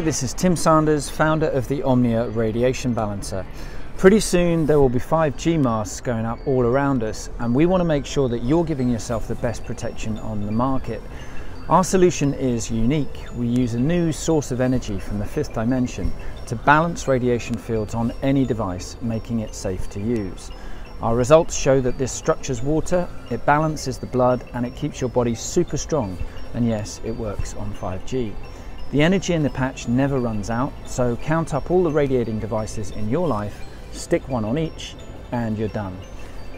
Hi, this is Tim Sanders, founder of the Omnia Radiation Balancer. Pretty soon there will be 5G masks going up all around us, and we want to make sure that you're giving yourself the best protection on the market. Our solution is unique. We use a new source of energy from the fifth dimension to balance radiation fields on any device, making it safe to use. Our results show that this structures water, it balances the blood, and it keeps your body super strong. And yes, it works on 5G. The energy in the patch never runs out, so count up all the radiating devices in your life, stick one on each, and you're done.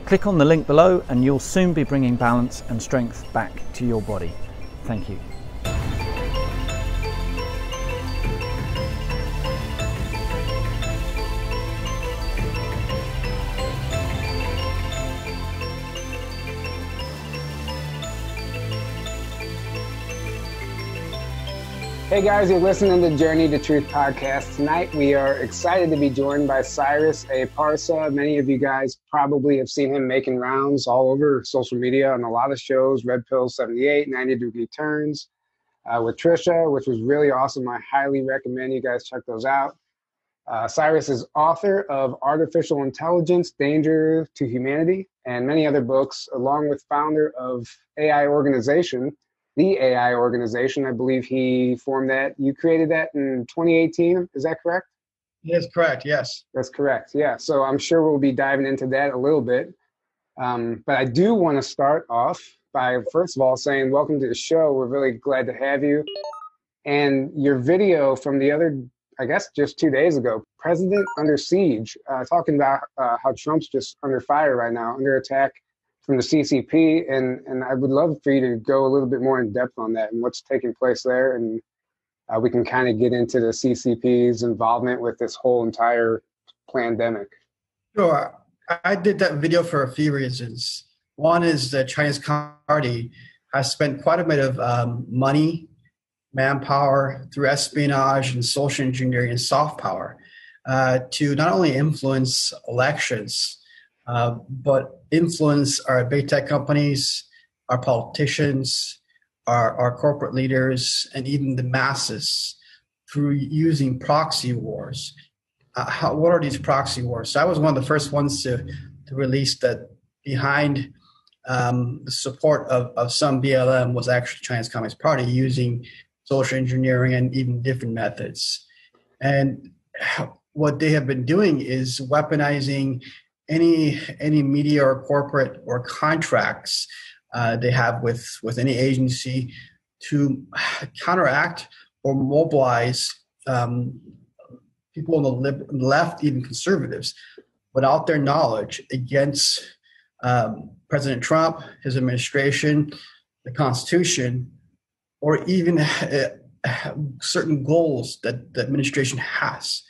Click on the link below and you'll soon be bringing balance and strength back to your body. Thank you. Hey guys, you're listening to the Journey to Truth podcast. Tonight we are excited to be joined by Cyrus A. Parsa. Many of you guys probably have seen him making rounds all over social media on a lot of shows, Red Pill 78, 90 Degree Turns uh, with Trisha, which was really awesome. I highly recommend you guys check those out. Uh, Cyrus is author of Artificial Intelligence, Danger to Humanity, and many other books, along with founder of AI Organization, the AI organization. I believe he formed that. You created that in 2018. Is that correct? Yes, correct. Yes. That's correct. Yeah. So I'm sure we'll be diving into that a little bit. Um, but I do want to start off by, first of all, saying welcome to the show. We're really glad to have you. And your video from the other, I guess, just two days ago, President Under Siege, uh, talking about uh, how Trump's just under fire right now, under attack from the CCP, and and I would love for you to go a little bit more in depth on that and what's taking place there, and uh, we can kind of get into the CCP's involvement with this whole entire pandemic. Sure, I did that video for a few reasons. One is the Chinese Party has spent quite a bit of um, money, manpower through espionage and social engineering and soft power uh, to not only influence elections uh, but influence our big tech companies, our politicians, our, our corporate leaders, and even the masses through using proxy wars. Uh, how, what are these proxy wars? So I was one of the first ones to, to release that behind um, the support of, of some BLM was actually Chinese Communist Party using social engineering and even different methods. And what they have been doing is weaponizing any any media or corporate or contracts uh, they have with with any agency to counteract or mobilize um, people on the lib- left, even conservatives, without their knowledge against um, President Trump, his administration, the Constitution, or even uh, certain goals that the administration has.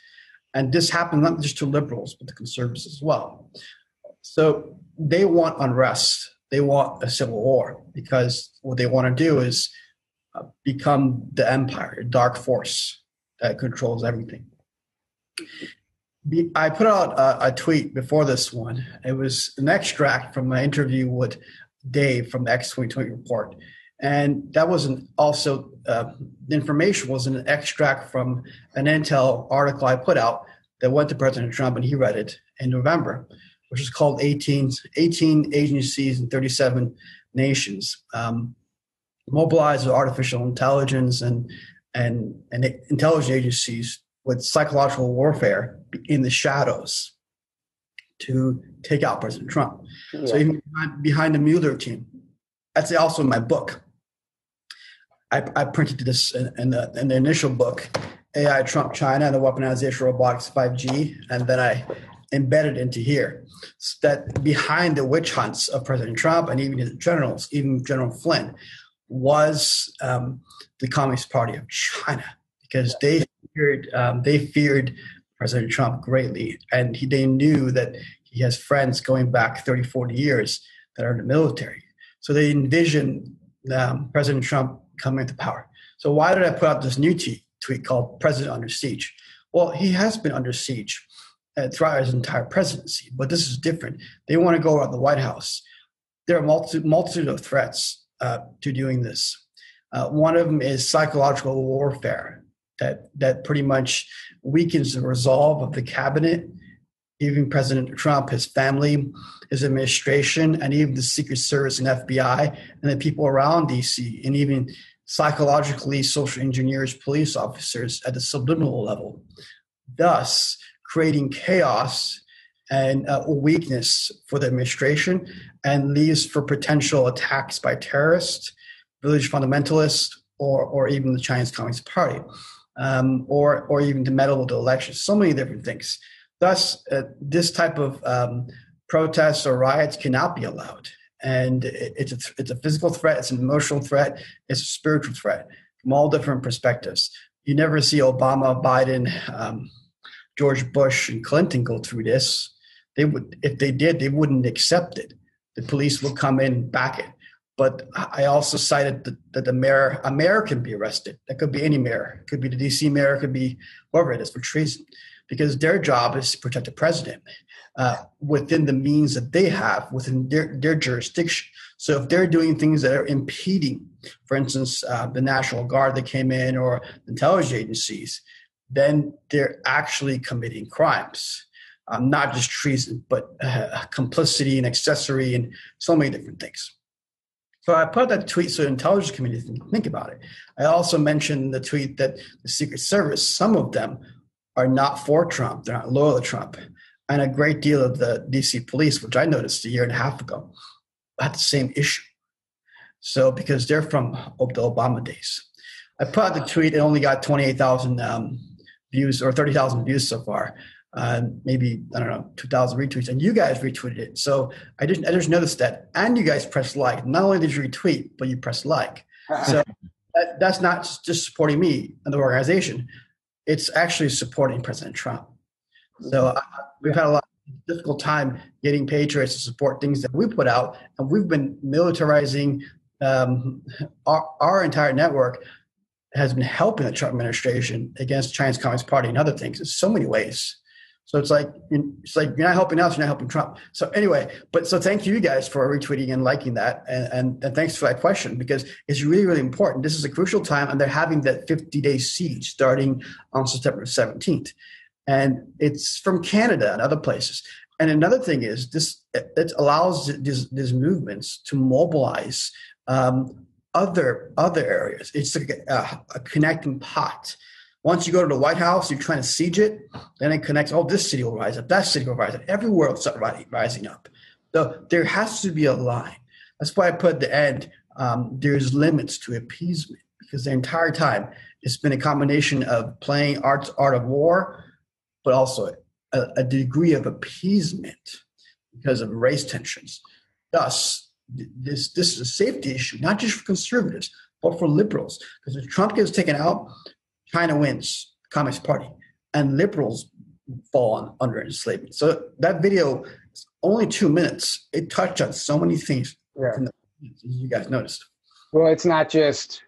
And this happened not just to liberals, but to conservatives as well. So they want unrest. They want a civil war because what they want to do is uh, become the empire, a dark force that controls everything. I put out a, a, tweet before this one. It was an extract from my interview with Dave from the X2020 report. And that was an, also, uh, the information was an extract from an Intel article I put out that went to President Trump, and he read it in November, which is called 18, 18 Agencies in 37 Nations. Um, mobilize artificial intelligence and, and, and intelligence agencies with psychological warfare in the shadows to take out President Trump. Yeah. So even behind, behind the Mueller team, that's also in my book. I, I printed this in, in, the, in the initial book, AI Trump China and the weaponization of robotics 5G, and then I embedded into here. So that behind the witch hunts of President Trump and even his generals, even General Flynn, was um, the Communist Party of China because they feared um, they feared President Trump greatly, and he, they knew that he has friends going back 30, 40 years that are in the military. So they envisioned um, President Trump coming to power. So why did I put out this new t- tweet called "President Under Siege"? Well, he has been under siege uh, throughout his entire presidency, but this is different. They want to go around the White House. There are multitude, multitude of threats uh, to doing this. Uh, one of them is psychological warfare. that that pretty much weakens the resolve of the cabinet, even President Trump, his family, his administration, and even the Secret Service and FBI, and the people around DC, and even psychologically social engineers, police officers at the subliminal level, thus creating chaos and uh, weakness for the administration and leaves for potential attacks by terrorists, village fundamentalists, or, or even the Chinese Communist Party, um, or, or even to meddle with the elections. So many different things. Thus, uh, this type of um, protests or riots cannot be allowed. And it's a, it's a physical threat, it's an emotional threat, it's a spiritual threat from all different perspectives. You never see Obama, Biden, um, George Bush, and Clinton go through this. They would, if they did, they wouldn't accept it. The police would come in and back it. But I also cited that, that the mayor, a mayor can be arrested. That could be any mayor. It could be the DC mayor. It could be whoever it is for treason, because their job is to protect the president uh, within the means that they have within their, their jurisdiction. So if they're doing things that are impeding, for instance, uh, the National Guard that came in or intelligence agencies, then they're actually committing crimes. Um, not just treason, but uh, complicity and accessory and so many different things. So I put that tweet so the intelligence community can think about it. I also mentioned the tweet that the Secret Service, some of them are not for Trump, they're not loyal to Trump. And a great deal of the DC police, which I noticed a year and a half ago, had the same issue. So because they're from the Obama days. I put out the tweet, it only got 28,000 um, views or 30,000 views so far uh, maybe I don't know, two thousand retweets, and you guys retweeted it. So I didn't. I just noticed that, and you guys pressed like. Not only did you retweet, but you pressed like. So that, that's not just supporting me and the organization; it's actually supporting President Trump. So uh, we've had a lot of difficult time getting patriots to support things that we put out, and we've been militarizing um, our, our entire network has been helping the Trump administration against Chinese Communist Party and other things in so many ways. So it's like it's like you're not helping us, you're not helping Trump. So anyway, but so thank you guys for retweeting and liking that, and, and, and thanks for that question because it's really really important. This is a crucial time, and they're having that 50 day siege starting on September 17th, and it's from Canada and other places. And another thing is this it allows these, these movements to mobilize um, other other areas. It's like a, a connecting pot once you go to the White House, you're trying to siege it, then it connects, oh, this city will rise up, that city will rise up. Everywhere will start rising up. So there has to be a line. That's why I put the end, um, there's limits to appeasement because the entire time it's been a combination of playing arts, art of war, but also a, a degree of appeasement because of race tensions. Thus, this, this is a safety issue, not just for conservatives, but for liberals. Because if Trump gets taken out, China wins, Communist Party, and liberals fall on, under enslavement. So that video is only two minutes. It touched on so many things. Yeah. The, you guys noticed. Well, it's not just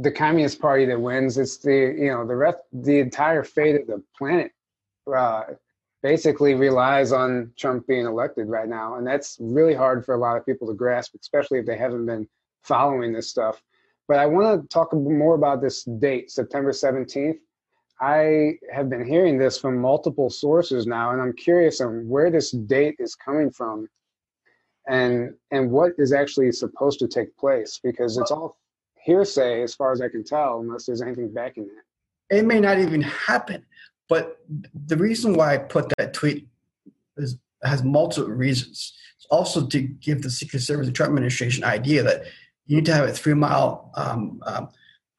the Communist Party that wins. It's the you know the rest, the entire fate of the planet. Uh, basically relies on Trump being elected right now, and that's really hard for a lot of people to grasp, especially if they haven't been following this stuff. But I want to talk more about this date, September 17th. I have been hearing this from multiple sources now, and I'm curious on where this date is coming from and and what is actually supposed to take place because it's all hearsay as far as I can tell, unless there's anything backing that. It may not even happen. But the reason why I put that tweet is has multiple reasons. It's also to give the Secret Service, the Trump administration, idea that you need to have a three mile um, um,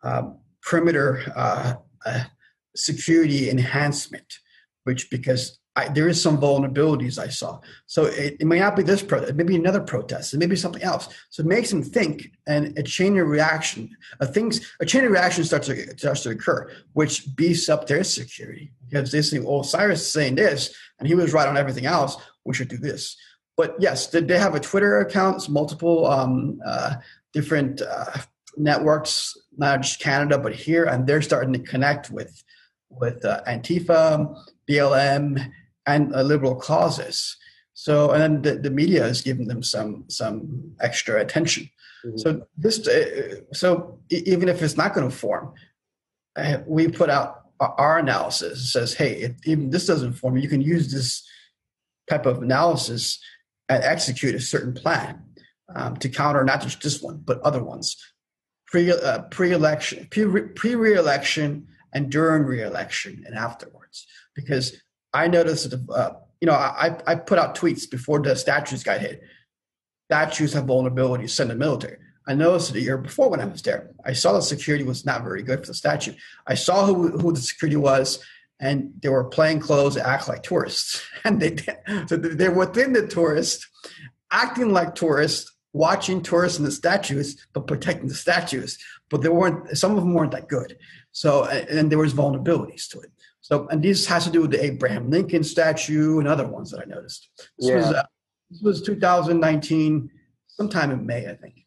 um, perimeter uh, uh, security enhancement, which because I, there is some vulnerabilities I saw. So it, it may not be this protest, it may be another protest, it may be something else. So it makes them think, and a chain of reaction, a things, a chain of reaction starts to starts to occur, which beefs up their security because they think, "Oh, Cyrus is saying this, and he was right on everything else. We should do this." But yes, they have a Twitter accounts, multiple um, uh, different uh, networks, not just Canada, but here, and they're starting to connect with with uh, Antifa, BLM, and uh, liberal causes. So, and then the, the media is giving them some some extra attention. Mm-hmm. So this, uh, so even if it's not going to form, uh, we put out our analysis it says, hey, if even this doesn't form, you can use this type of analysis and execute a certain plan um, to counter not just this one, but other ones. Pre, uh, pre-election, pre, pre-re-election, and during re-election and afterwards. Because I noticed that, uh, you know, I, I put out tweets before the statues got hit. Statues have vulnerabilities, send the military. I noticed it a year before when I was there. I saw the security was not very good for the statue. I saw who, who the security was, and they were playing clothes act like tourists. And they so they're within the tourists, acting like tourists, watching tourists and the statues, but protecting the statues. But they weren't. Some of them weren't that good. So and there was vulnerabilities to it. So and this has to do with the Abraham Lincoln statue and other ones that I noticed. This yeah. was uh, this was 2019, sometime in May, I think.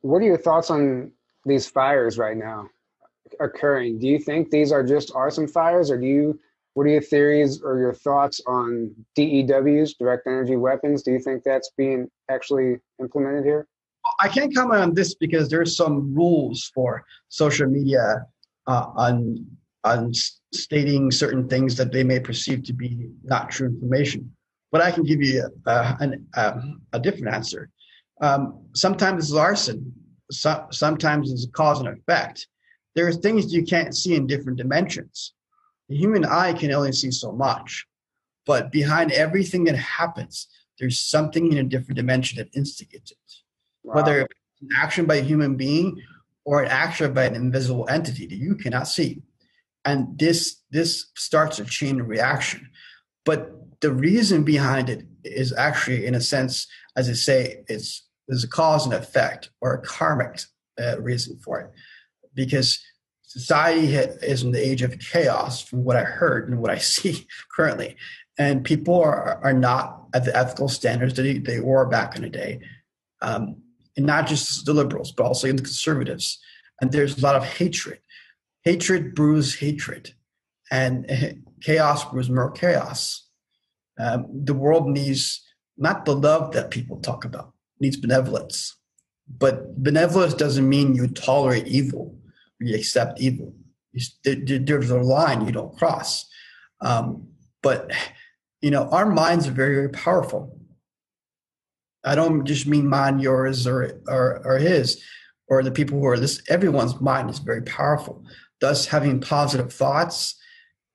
What are your thoughts on these fires right now occurring? Do you think these are just arson fires, or do you? What are your theories or your thoughts on DEWs, direct energy weapons? Do you think that's being actually implemented here? I can't comment on this because there's some rules for social media uh, on on stating certain things that they may perceive to be not true information. But I can give you a, a, a, a different answer. Um, sometimes it's arson. So, sometimes it's a cause and effect. There are things you can't see in different dimensions. The human eye can only see so much, but behind everything that happens, there's something in a different dimension that instigates it. Wow. Whether it's an action by a human being or an action by an invisible entity that you cannot see. And this this starts a chain reaction. But the reason behind it is actually, in a sense, as I say, it's there's a cause and effect or a karmic uh, reason for it. Because society is in the age of chaos from what i heard and what i see currently. And people are, are not at the ethical standards that they were back in the day. Um, and not just the liberals but also in the conservatives. And there's a lot of hatred hatred brews hatred and chaos brews more chaos um, the world needs not the love that people talk about needs benevolence. But benevolence doesn't mean you tolerate evil you accept evil. There's a line you don't cross. Um, but you know, our minds are very, very powerful. I don't just mean mine, yours, or or, or his, or the people who are this. Everyone's mind is very powerful. Thus, having positive thoughts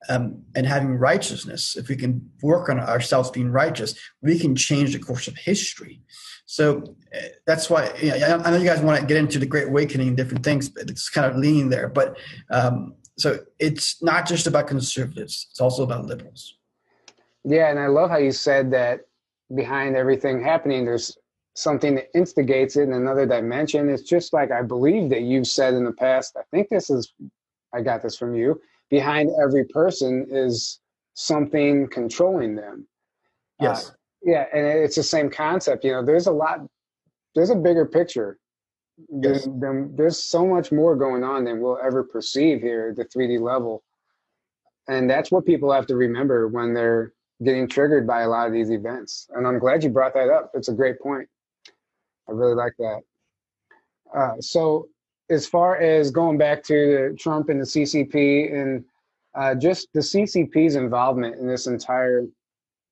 um, and having righteousness, if we can work on ourselves being righteous, we can change the course of history. So uh, that's why you know, I know you guys want to get into the Great Awakening and different things, but it's kind of leaning there. But um, so it's not just about conservatives; it's also about liberals. Yeah, and I love how you said that behind everything happening, there's something that instigates it in another dimension. It's just like I believe that you've said in the past. I think this is, I got this from you. Behind every person is something controlling them. Yes. Uh, yeah, and it's the same concept. You know, there's a lot, there's a bigger picture. Yes. There's, there's so much more going on than we'll ever perceive here at the 3D level. And that's what people have to remember when they're getting triggered by a lot of these events. And I'm glad you brought that up. It's a great point. I really like that. Uh, so, as far as going back to Trump and the CCP and uh, just the CCP's involvement in this entire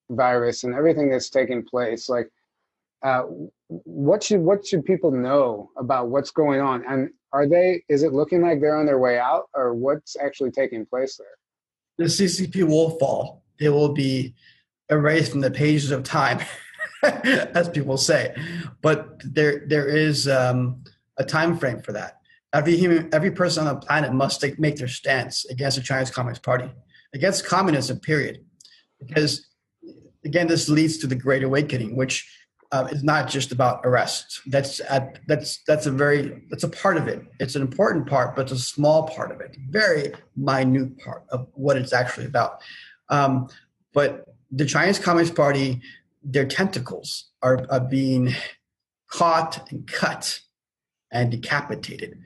virus and everything that's taking place like uh, what should what should people know about what's going on? And are they is it looking like they're on their way out or what's actually taking place there? The ccp will fall. It will be erased from the pages of time as people say but there there is um, a time frame for that every human every person on the planet must take, make their stance against the chinese communist party against communism period because again, this leads to the Great Awakening, which uh, is not just about arrest. That's at, that's that's a very that's a part of it. It's an important part, but it's a small part of it, very minute part of what it's actually about. Um, but the Chinese Communist Party, their tentacles are, are being caught and cut and decapitated,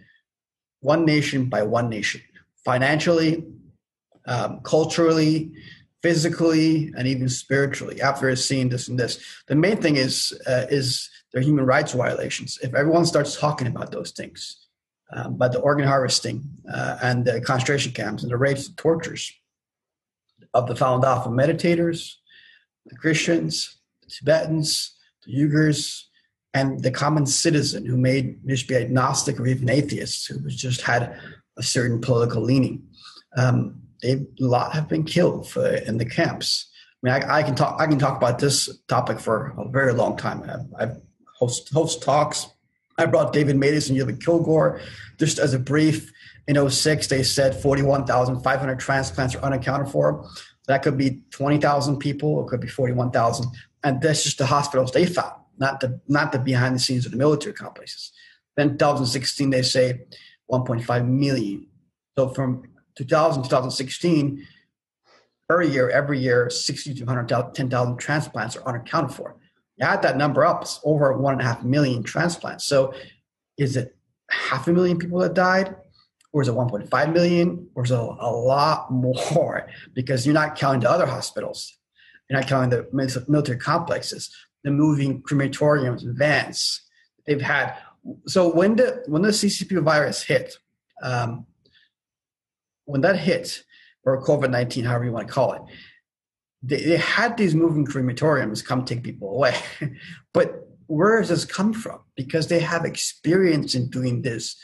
one nation by one nation, financially, um, culturally, physically and even spiritually after seeing this and this. The main thing is uh, is their human rights violations. If everyone starts talking about those things, um, by the organ harvesting uh, and the concentration camps and the rapes and tortures of the Falun Dafa meditators, the Christians, Tibetans, the Uyghurs, and the common citizen who may just be agnostic or even atheist, who just had a certain political leaning. Um, a lot have been killed for, in the camps. I mean, I, I, can talk. I can talk about this topic for a very long time. I've, I've host host talks. I brought David Matas and Ewan Kilgour just as a brief. In 06, they said 41,500 transplants are unaccounted for. That could be 20,000 people. It could be 41,000. And that's just the hospitals they found, not the not the behind the scenes of the military complexes. Then 2016, they say 1.5 million. So from 2000 2016, per year, every year, 60 to 110,000 transplants are unaccounted for. You add that number up, it's over one and a half million transplants. So is it half a million people that died? Or is it 1.5 million? Or is it a lot more? Because you're not counting the other hospitals. You're not counting the military complexes, the moving crematoriums and vans. They've had so when the when the CCP virus hit, um, when that hit, or COVID nineteen, however you want to call it, they, they had these moving crematoriums come take people away. but where does this come from? Because they have experience in doing this,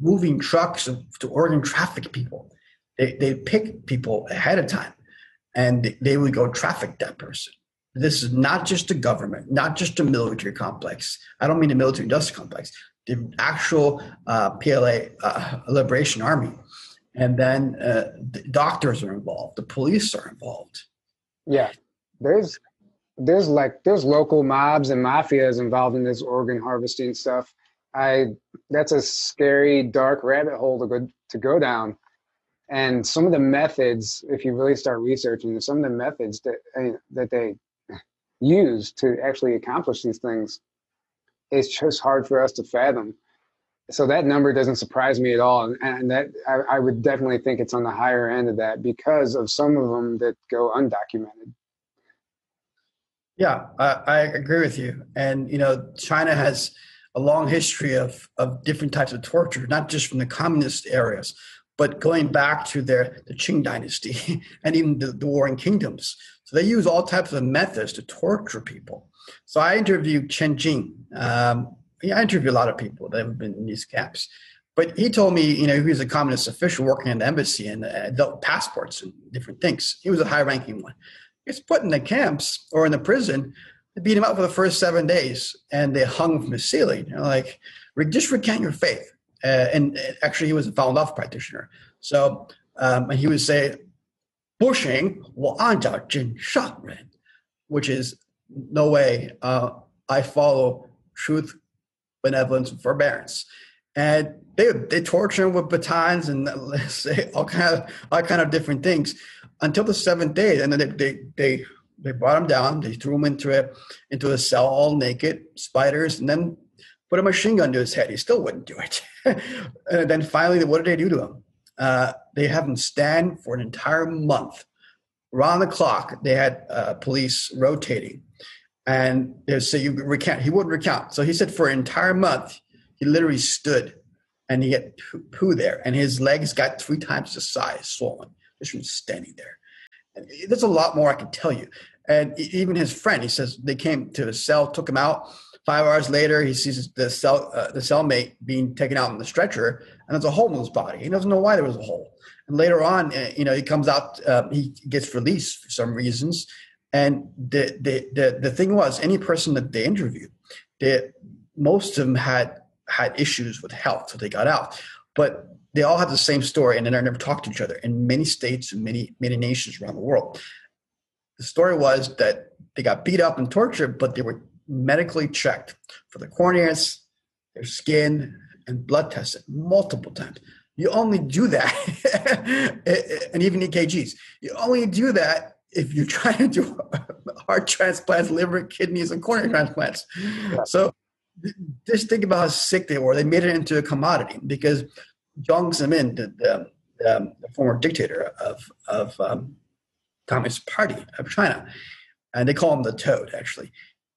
moving trucks to organ traffic people. They they pick people ahead of time, and they would go traffic that person. This is not just a government, not just a military complex. I don't mean the military industrial complex, the actual uh, PLA uh, Liberation Army. And then uh, the doctors are involved, the police are involved. Yeah, there's there's like there's local mobs and mafias involved in this organ harvesting stuff. I that's a scary dark rabbit hole to go to go down. And some of the methods, if you really start researching, some of the methods that uh, that they use to actually accomplish these things it's just hard for us to fathom. So that number doesn't surprise me at all. And, and that I, I, would definitely think it's on the higher end of that because of some of them that go undocumented. Yeah I, I agree with you. And you know china has a long history of of different types of torture not just from the communist areas but going back to their the qing dynasty and even the, the warring kingdoms so they use all types of methods to torture people. So I interviewed Chen Jing. Um, yeah, I interviewed a lot of people that have been in these camps. But he told me, you know, he was a communist official working in the embassy and uh, passports and different things. He was a high ranking one. He was put in the camps or in the prison. They beat him up for the first seven days and they hung from the ceiling. You know, like, just recant your faith. Uh, and actually, he was a Falun Dafa practitioner. So um, and he would say, 不行,我按照真善忍, which is no way uh, I follow truth, benevolence, and forbearance. And they they torture him with batons and let's say all kind of all kind of different things until the seventh day. And then they they they, they brought him down. They threw him into a into a cell all naked, spiders, and then put a machine gun to his head. He still wouldn't do it. and then finally, what did they do to him? Uh, they have him stand for an entire month. Around the clock, they had uh, police rotating. And they say you recount. He wouldn't recount. So he said for an entire month, he literally stood and he had poo there. And his legs got three times the size, swollen, just from standing there. And there's a lot more I can tell you. And even his friend, he says they came to his cell, took him out. Five hours later, he sees the cell, uh, the cellmate being taken out on the stretcher, and there's a hole in his body. He doesn't know why there was a hole. And later on, uh, you know, he comes out, uh, he gets released for some reasons. And the, the, the, the thing was, any person that they interviewed, they, most of them had had issues with health, so they got out. But they all had the same story, and they never talked to each other in many states and many many nations around the world. The story was that they got beat up and tortured, but they were medically checked for the corneas, their skin, and blood tested multiple times. You only do that, and even EKGs. You only do that if you're trying to do heart transplants, liver, kidneys, and cornea transplants. Yeah. So just think about how sick they were. They made it into a commodity because Jiang Zemin, the, the, the, the former dictator of, of um, Communist Party of China, and they call him the Toad, actually.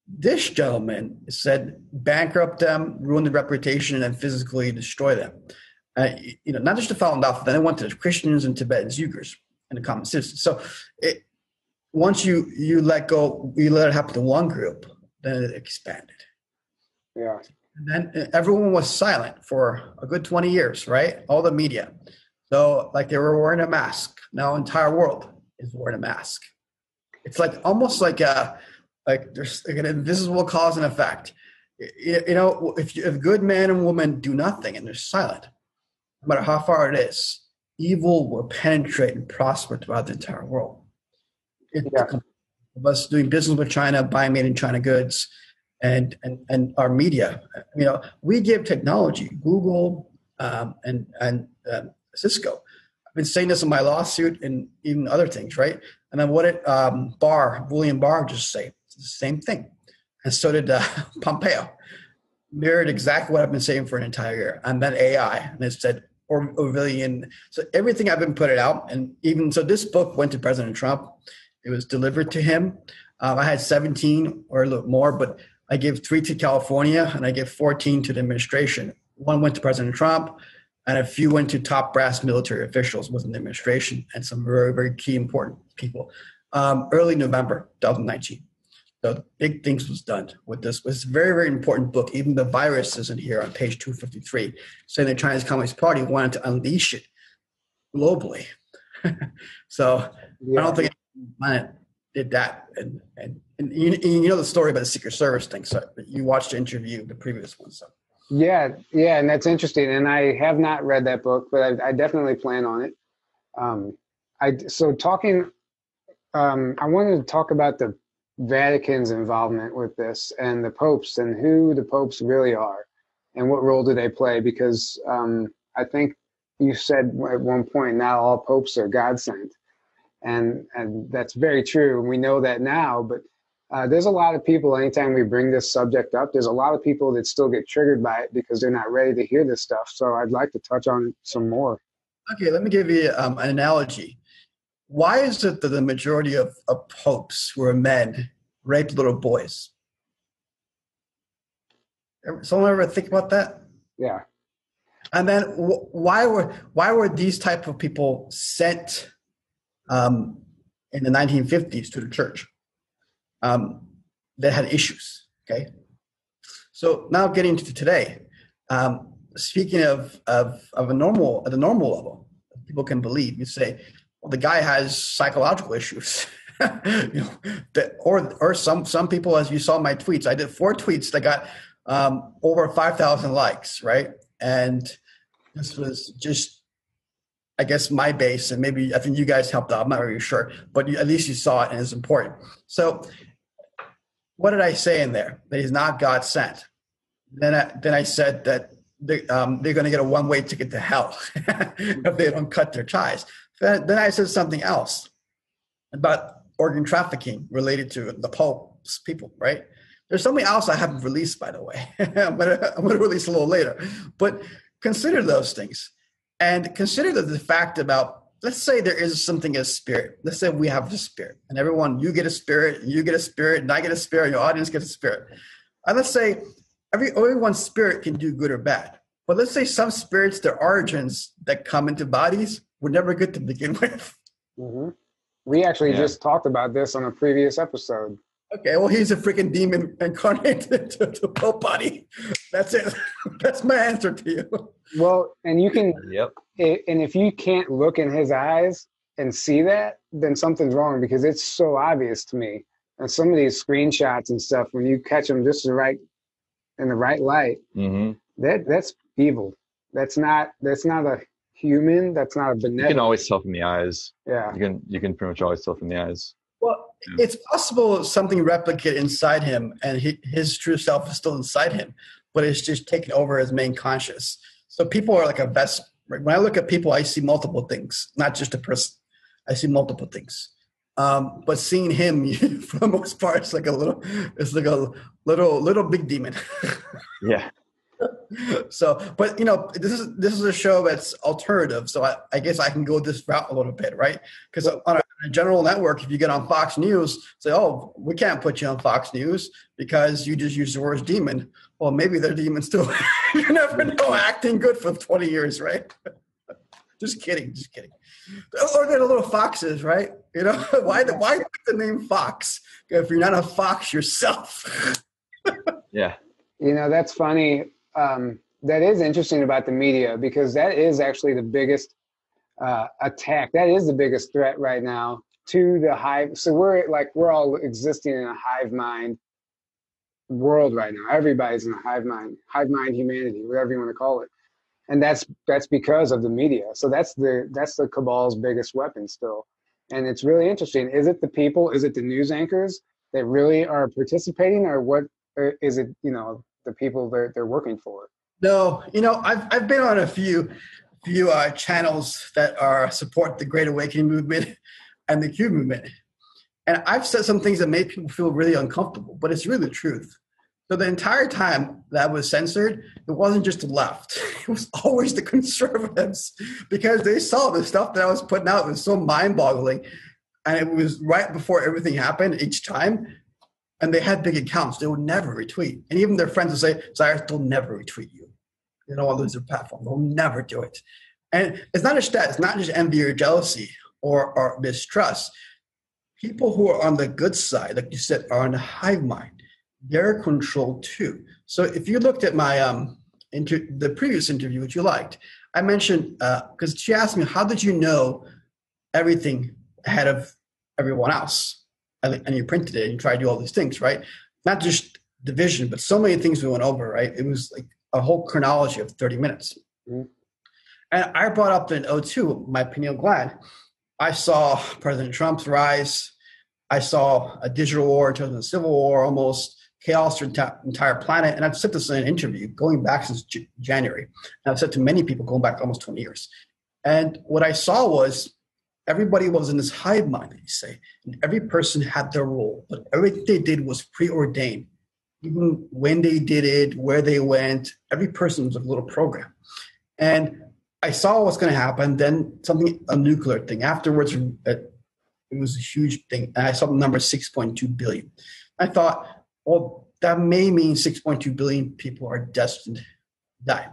This gentleman said bankrupt them, ruin their reputation, and physically destroy them. Uh, you know, not just the Falun Dafa, then it went to the Christians and Tibetans, Uyghurs, and the common citizens. So it, once you you let go, you let it happen to one group, then it expanded. Yeah. And then uh, everyone was silent for a good 20 years, right? All the media. So like they were wearing a mask. Now entire world is wearing a mask. It's like almost like a like there's like an invisible cause and effect. You, you know, if you, if good man and woman do nothing and they're silent, no matter how far it is, evil will penetrate and prosper throughout the entire world. It, yeah. Of us doing business with China, buying made in China goods, and and and our media. You know, we give technology, Google um, and and um, Cisco. I've been saying this in my lawsuit and even other things, right? And then what did um, Barr, William Barr, just say? Same thing, and so did uh, Pompeo. Mirrored exactly what I've been saying for an entire year. And then AI, and it said or. So everything I've been putting out, and even so, this book went to President Trump. It was delivered to him. Um, I had 17 or a little more, but I gave three to California and I gave 14 to the administration. One went to President Trump, and a few went to top brass military officials within the administration and some very, very key important people. Um, early November 2019. So big things was done with this. It's a very, very important book. Even the virus isn't here on page 253, saying the Chinese Communist Party wanted to unleash it globally. so yeah. I don't think planet did that. And, and, and you, you, know the story about the Secret Service thing. So you watched the interview, the previous one. So yeah, yeah, and that's interesting. And I have not read that book, but I, I definitely plan on it. Um, I so talking. Um, I wanted to talk about the Vatican's involvement with this and the popes and who the popes really are and what role do they play? Because um, I think you said at one point now all popes are God sent and and that's very true. And we know that now but uh, there's a lot of people anytime we bring this subject up there's a lot of people that still get triggered by it because they're not ready to hear this stuff. So I'd like to touch on some more. Okay, let me give you um, an analogy why is it that the majority of, of popes who are men rape little boys? Someone ever think about that? Yeah. And then why were why were these type of people sent um, in the 1950s to the church um, that had issues? Okay. So now getting to today, um, speaking of, of of a normal at the normal level, people can believe. You say, well, the guy has psychological issues. you know, that, or or some some people, as you saw my tweets, I did four tweets that got um, over five thousand likes, right? And this was just, I guess, my base, and maybe I think you guys helped out. I'm not really sure, but you, at least you saw it, and it's important. So, what did I say in there? That he's not God sent. Then I, then I said that they, um, they're going to get a one way ticket to hell if they don't cut their ties. Then, I said something else about organ trafficking related to the Pope's people, right? There's something else I haven't released, by the way. I'm going to release a little later. But consider those things and consider the, the fact about let's say there is something as spirit. Let's say we have the spirit, and everyone, you get a spirit, you get a spirit, and I get a spirit, your audience gets a spirit. And let's say every everyone's spirit can do good or bad. But let's say some spirits, their origins that come into bodies were never good to begin with. Mm-hmm. We actually yeah. just talked about this on a previous episode. Okay, well, he's a freaking demon incarnated to, to Pope body. That's it. That's my answer to you. Well, and you can. Yep. And if you can't look in his eyes and see that, then something's wrong because it's so obvious to me. And some of these screenshots and stuff, when you catch them just the right in the right light, mm-hmm. that that's evil. That's not that's not a human. That's not a benevolent. You can always tell from the eyes. Yeah. You can you can pretty much always tell from the eyes. Well, yeah. it's possible something replicate inside him, and he, his true self is still inside him, but it's just taken over as main conscious. So people are like a best. When I look at people, I see multiple things, not just a person. I see multiple things. Um, but seeing him, for the most part, it's like a little, it's like a little, little big demon. yeah. So, but you know, this is this is a show that's alternative. So I, I guess I can go this route a little bit, right? Because on a a general network, if you get on Fox News, say, "Oh, we can't put you on Fox News because you just used the word demon." Well, maybe they're demons too. you never know. Acting good for twenty years, right? just kidding, just kidding. Or they're the little foxes, right? You know why? The, why put the name Fox if you're not a fox yourself? yeah. You know that's funny. Um, that is interesting about the media because that is actually the biggest uh, attack. That is the biggest threat right now to the hive. So we're like we're all existing in a hive mind world right now. Everybody's in a hive mind, hive mind humanity, whatever you want to call it, and that's that's because of the media. So that's the that's the cabal's biggest weapon still, and it's really interesting. Is it the people? Is it the news anchors that really are participating, or what? Or is it you know the people they're they're working for? No, you know I've I've been on a few few uh, channels that are support the Great Awakening movement and the Q movement. And I've said some things that made people feel really uncomfortable, but it's really the truth. So the entire time that was censored, it wasn't just the left; it was always the conservatives because they saw the stuff that I was putting out was so mind-boggling, and it was right before everything happened each time. And they had big accounts; they would never retweet, and even their friends would say, "Cyrus, they'll never retweet you." They don't want to lose their platform. They'll never do it. And it's not just that, it's not just envy or jealousy or, or mistrust. People who are on the good side, like you said, are on the hive mind. They're controlled too. So if you looked at my um inter- the previous interview, which you liked, I mentioned because uh, she asked me, how did you know everything ahead of everyone else? And you printed it and you tried to do all these things, right? Not just division, but so many things we went over, right? It was like a whole chronology of 30 minutes. Mm-hmm. And I brought up in 02 my pineal gland. I saw President Trump's rise. I saw a digital war in terms of a civil war, almost chaos for the entire planet. And I've said this in an interview going back since J- January. And I've said to many people going back almost 20 years. And what I saw was everybody was in this hive mind, you say, and every person had their role, but everything they did was preordained even when they did it, where they went, every person was a little program. And I saw what's going to happen. Then something, a nuclear thing. Afterwards, it, was a huge thing. And I saw the number 6.2 billion. I thought, well, that may mean 6.2 billion people are destined to die,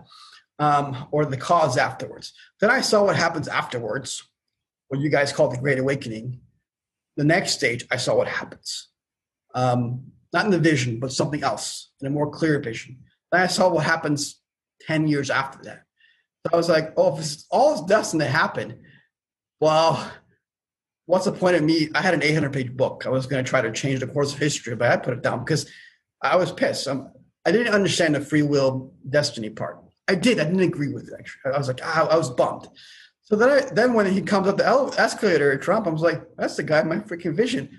um, or the cause afterwards. Then I saw what happens afterwards, what you guys call the Great Awakening. The next stage, I saw what happens. Um, not in the vision, but something else in a more clear vision. Then I saw what happens 10 years after that. So I was like, oh, if it's all is destined to happen, well, what's the point of me? I had an 800 page book. I was going to try to change the course of history, but I put it down because I was pissed. I'm, I did not understand the free will destiny part. I did. I didn't agree with it, actually. I was like, ah, I was bummed. So then, I, then when he comes up the escalator, at Trump, I was like, that's the guy, my freaking vision.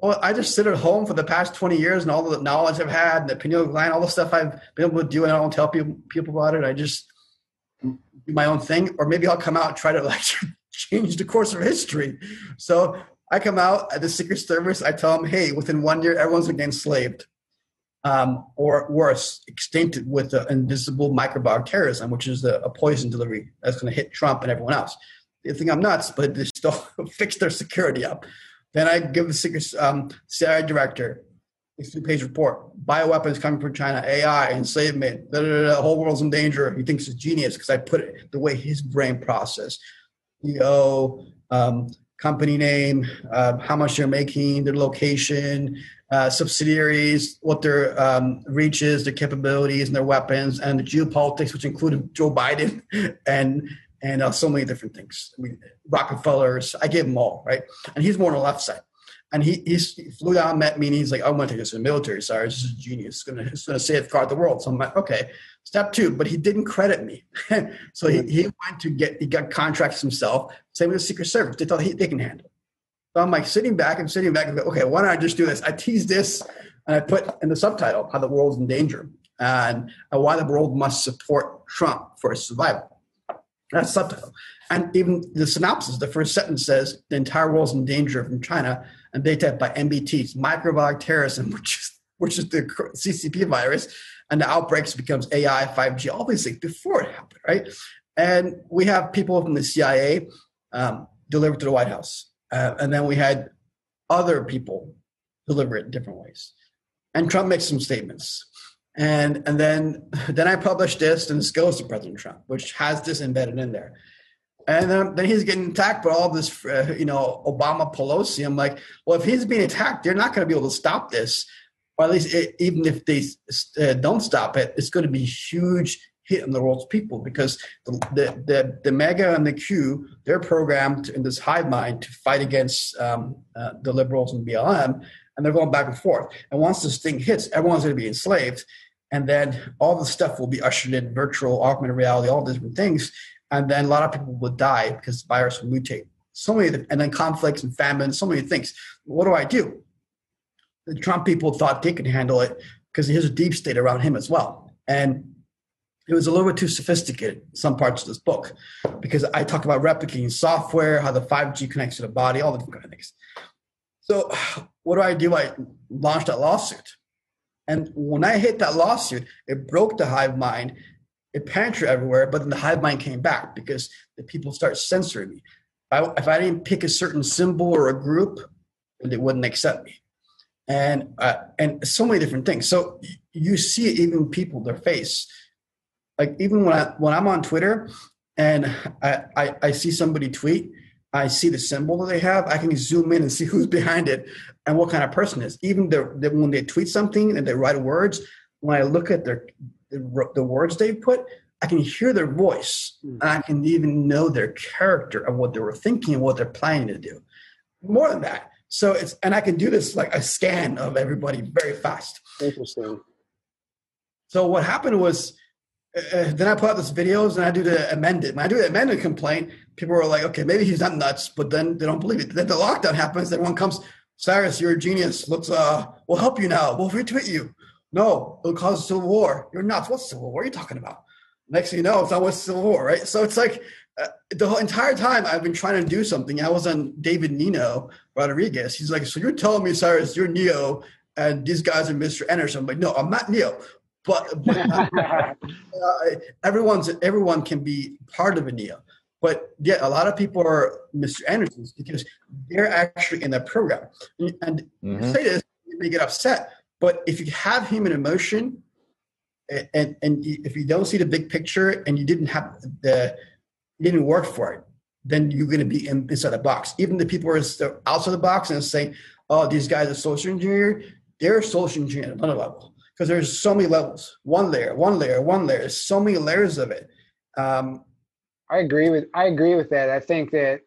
Well, I just sit at home for the past 20 years and all the knowledge I've had, and the pineal gland, all the stuff I've been able to do, and I don't tell people people about it. I just do my own thing, or maybe I'll come out and try to like change the course of history. So I come out at the Secret Service. I tell them, hey, within one year, everyone's been enslaved, um, or worse, extincted with the invisible microbiome terrorism, which is the, a poison delivery that's going to hit Trump and everyone else. They think I'm nuts, but they still fix their security up. Then I give the secret um, CIA director a two-page report: bioweapons coming from China, AI, enslavement. The whole world's in danger. He thinks it's genius because I put it the way his brain processed. CEO, um, company name, uh, how much they're making, their location, uh, subsidiaries, what their um, reach is, their capabilities, and their weapons, and the geopolitics, which included Joe Biden and and uh, so many different things. I mean, Rockefellers, I gave them all, right? And he's more on the left side. And he, he flew down, met me, and he's like, I want to take this to the military. Sorry, this is a genius. It's going to safeguard the world. So I'm like, okay. Step two, but he didn't credit me. so he, hmm. he went to get, he got contracts himself. Same with the Secret Service. They thought he, they can handle it. So I'm like sitting back and sitting back and go, okay, why don't I just do this? I tease this and I put in the subtitle how the world's in danger and why the world must support Trump for his survival. That's subtitle. And even the synopsis, the first sentence says the entire world's in danger from China and data by MBTs, microbiome terrorism, which is which is the CCP virus, and the outbreaks becomes AI, 5G, all these things before it happened, right? And we have people from the CIA um, delivered to the White House. uh, and then we had other people deliver it in different ways. And Trump makes some statements. And and then then I published this, and this goes to President Trump, which has this embedded in there. And then, then he's getting attacked by all this, uh, you know, Obama Pelosi. I'm like, well, if he's being attacked, they're not going to be able to stop this, or at least it, even if they uh, don't stop it, it's going to be huge hit on the world's people because the, the, the, the MAGA and the Q, they're programmed in this hive mind to fight against um, uh, the liberals and BLM, and they're going back and forth. And once this thing hits, everyone's going to be enslaved, and then all the stuff will be ushered in virtual, augmented reality, all different things, and then a lot of people will die because the virus will mutate. So many, and then conflicts and famine, so many things. What do I do? The Trump people thought they could handle it because there's a deep state around him as well, and it was a little bit too sophisticated some parts of this book because i talk about replicating software how the 5g connects to the body all the different kind of things so what do i do i launched that lawsuit and when i hit that lawsuit it broke the hive mind. It penetrated everywhere but then the hive mind came back because the people start censoring me. I, if i didn't pick a certain symbol or a group they wouldn't accept me. And uh, and so many different things. So you see even people their face. Like even when I when I'm on Twitter and I, I, I see somebody tweet, I see the symbol that they have. I can zoom in and see who's behind it and what kind of person is. Even the, the when they tweet something and they write words, when I look at their the, the words they put, I can hear their voice and I can even know their character of what they were thinking and what they're planning to do. More than that. So it's and I can do this like a scan of everybody very fast. Interesting. So what happened was uh, then I put out this videos and I do the amended. When I do the amended complaint, people are like, okay, maybe he's not nuts, but then they don't believe it. Then the lockdown happens. Everyone comes, Cyrus, you're a genius. Let's uh, we'll help you now. We'll retweet you. No, it'll cause a civil war. You're nuts. What civil war are you talking about? Next thing you know, it's not what's civil war, right? So it's like uh, the whole entire time I've been trying to do something. I was on David Nino Rodriguez. He's like, so you're telling me, Cyrus, you're Neo, and these guys are Mr. Anderson. I'm like, no, I'm not Neo but, but uh, everyone's everyone can be part of a neo but yeah a lot of people are mr andersons because they're actually in that program. And mm-hmm. say this you may get upset but if you have human emotion and and if you don't see the big picture and you didn't have the you didn't work for it then you're going to be in, inside the box. Even the people who are outside the box and saying oh these guys are social engineer," they're social engineered at another level. Because there's so many levels. One layer one layer one layer there's so many layers of it. Um, i agree with i agree with that i think that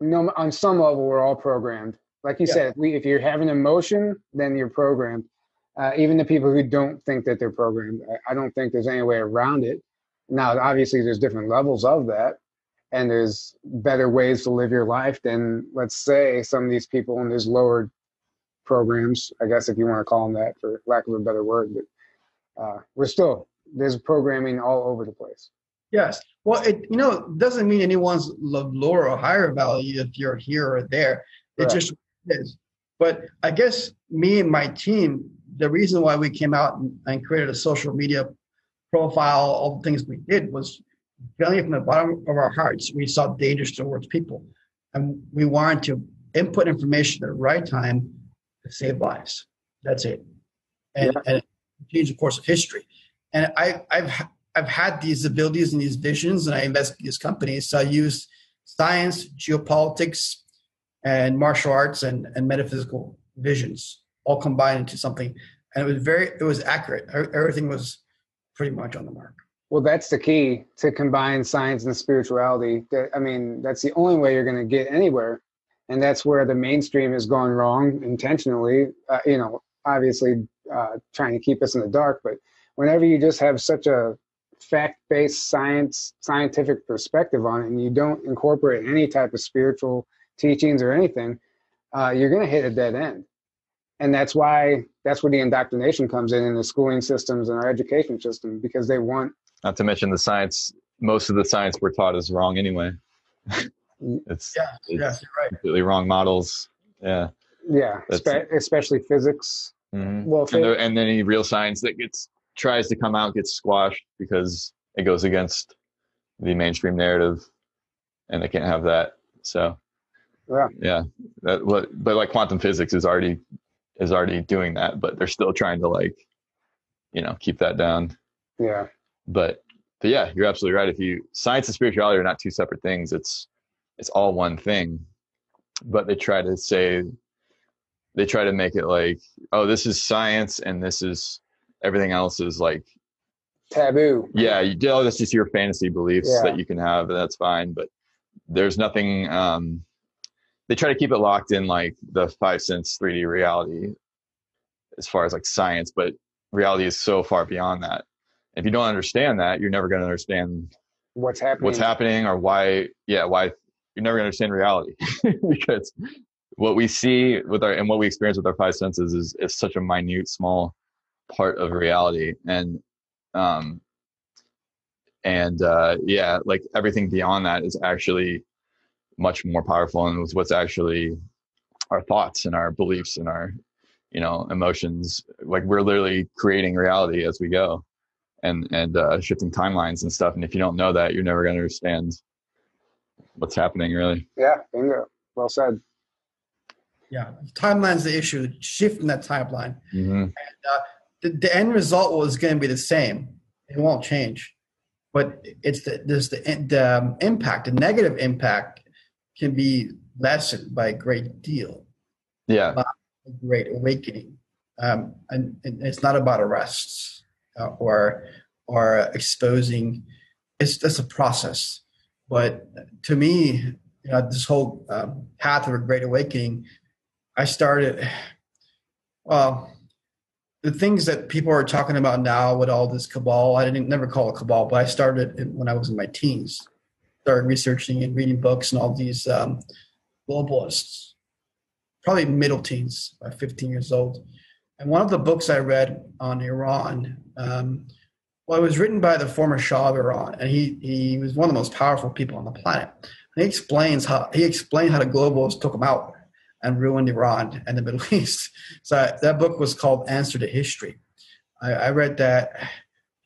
no, on some level we're all programmed like you yeah. said if, we, if you're having emotion then you're programmed uh, even the people who don't think that they're programmed I, I don't think there's any way around it now obviously there's different levels of that and there's better ways to live your life than let's say some of these people in there's lower programs, I guess if you want to call them that, for lack of a better word. But uh, we're still there's programming all over the place. Yes. Well, it you know doesn't mean anyone's lower or higher value if you're here or there. It just is. But I guess me and my team, the reason why we came out and, and created a social media profile, all the things we did was feeling from the bottom of our hearts, we saw dangers towards people. And we wanted to input information at the right time to save lives. That's it. And, yeah. and change the course of history. And I, I've I've had these abilities and these visions, and I invest in these companies. So I use science, geopolitics, and martial arts and, and metaphysical visions all combined into something. And it was very, it was accurate. Everything was pretty much on the mark. Well, that's the key to combine science and spirituality. I mean, that's the only way you're going to get anywhere and that's where the mainstream has gone wrong intentionally. Uh, you know, obviously uh, trying to keep us in the dark, but whenever you just have such a fact-based science scientific perspective on it and you don't incorporate any type of spiritual teachings or anything uh, you're going to hit a dead end and that's why that's where the indoctrination comes in in the schooling systems and our education system because they want not to mention the science most of the science we're taught is wrong anyway It's yeah, it's yeah, right. Completely wrong models. Yeah. Yeah, Spe- especially physics. Mm-hmm. Well, and, there, and any real science that gets tries to come out gets squashed because it goes against the mainstream narrative, and they can't have that. So Yeah. Yeah. That but like quantum physics is already is already doing that, but they're still trying to like, you know, keep that down. Yeah. But but yeah, you're absolutely right. If you science and spirituality are not two separate things, it's it's all one thing. But they try to say they try to make it like, oh, this is science and this is everything else is like Taboo. yeah, you oh, that's just your fantasy beliefs Yeah. that you can have, and that's fine. But there's nothing. Um, they try to keep it locked in like the five sense 3D reality, as far as like science. But reality is so far beyond that. If you don't understand that, you're never going to understand What's happening? what's happening or why. Yeah, why you're never going to understand reality because what we see with our and what we experience with our five senses is is such a minute, small part of reality, and um, and uh, yeah, like everything beyond that is actually much more powerful, and was what's actually our thoughts and our beliefs and our you know emotions. Like we're literally creating reality as we go, and and uh, shifting timelines and stuff. And if you don't know that, you're never going to understand what's happening really. Yeah, bingo. Well said. Yeah, timeline's the issue. Shifting that timeline. Mm-hmm. The, the end result was going to be the same. It won't change, but it's the there's the the um, impact, the negative impact can be lessened by a great deal, Yeah, a great awakening, um, and, and it's not about arrests uh, or or exposing. It's just a process, but to me, you know, this whole um, path of a great awakening, I started. Well, the things that people are talking about now with all this cabal, I didn't never call it cabal, but I started when I was in my teens. Started researching and reading books and all these um, globalists, probably middle teens, about 15 years old. And one of the books I read on Iran, um, well, it was written by the former Shah of Iran, and he he was one of the most powerful people on the planet. And he explains how he explained how the globalists took him out and ruined Iran and the Middle East. So that book was called Answer to History. I, I read that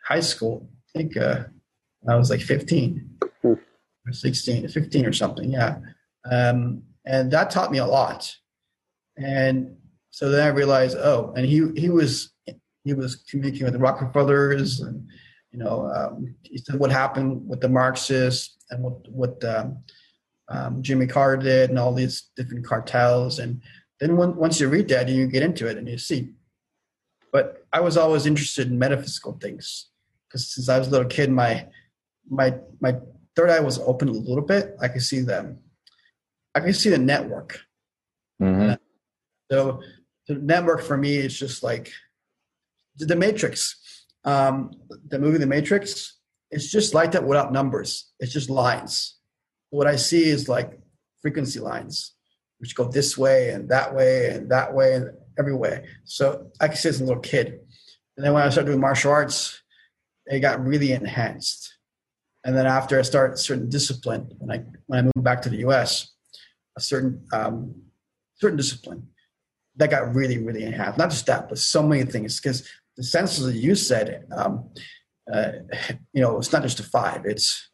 high school, I think uh, I was like 15 Hmm. or 16, 15 or something, yeah. Um, and that taught me a lot. And so then I realized, oh, and he he was he was communicating with the Rockefellers, and you know, um, he said what happened with the Marxists and what what um, um, Jimmy Carter did, and all these different cartels. And then when, once you read that, you get into it, and you see. But I was always interested in metaphysical things because since I was a little kid, my my my third eye was open a little bit. I could see them. I could see the network. hmm So the network for me is just like the Matrix. Um, the movie The Matrix. It's just like that without numbers. It's just lines. What I see is like frequency lines, which go this way and that way and that way and every way. So I can see as a little kid. And then when I started doing martial arts, it got really enhanced. And then after I started certain discipline, when I when I moved back to the U.S., a certain um, certain discipline that got really really enhanced. Not just that, but so many things. Because the senses that you said, um, uh, you know, it's not just a five; it's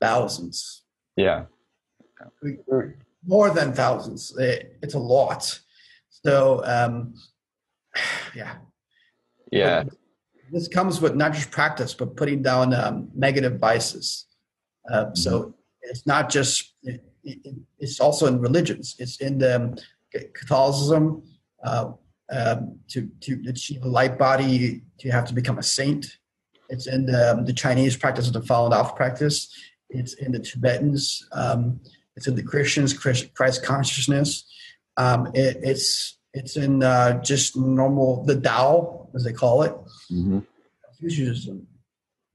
thousands, Yeah. more than thousands. It's a lot. So, um, yeah, Yeah. this comes with not just practice, but putting down um, negative vices. Uh, So it's not just it, it, it's also in religions. It's in the um, Catholicism. Uh, um, to to achieve a light body, you have to become a saint. It's in the, um, the Chinese practice of the Falun Dafa practice. It's in the Tibetans. Um, it's in the Christians, Christ, Christ consciousness. Um, it, it's it's in uh, just normal the Tao, as they call it. hmm Confucianism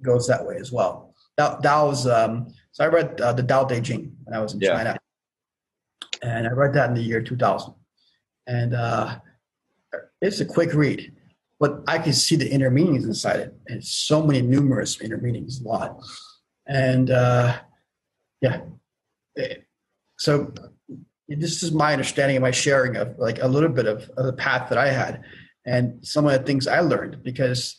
goes that way as well. Tao, Tao's. Um, so I read uh, the Tao Te Ching when I was in Yeah. China, and I read that in the year 2000. And uh, it's a quick read, but I can see the inner meanings inside it, and so many numerous inner meanings, a lot. And uh, yeah, Eh, so this is my understanding and my sharing of like a little bit of, of the path that I had and some of the things I learned because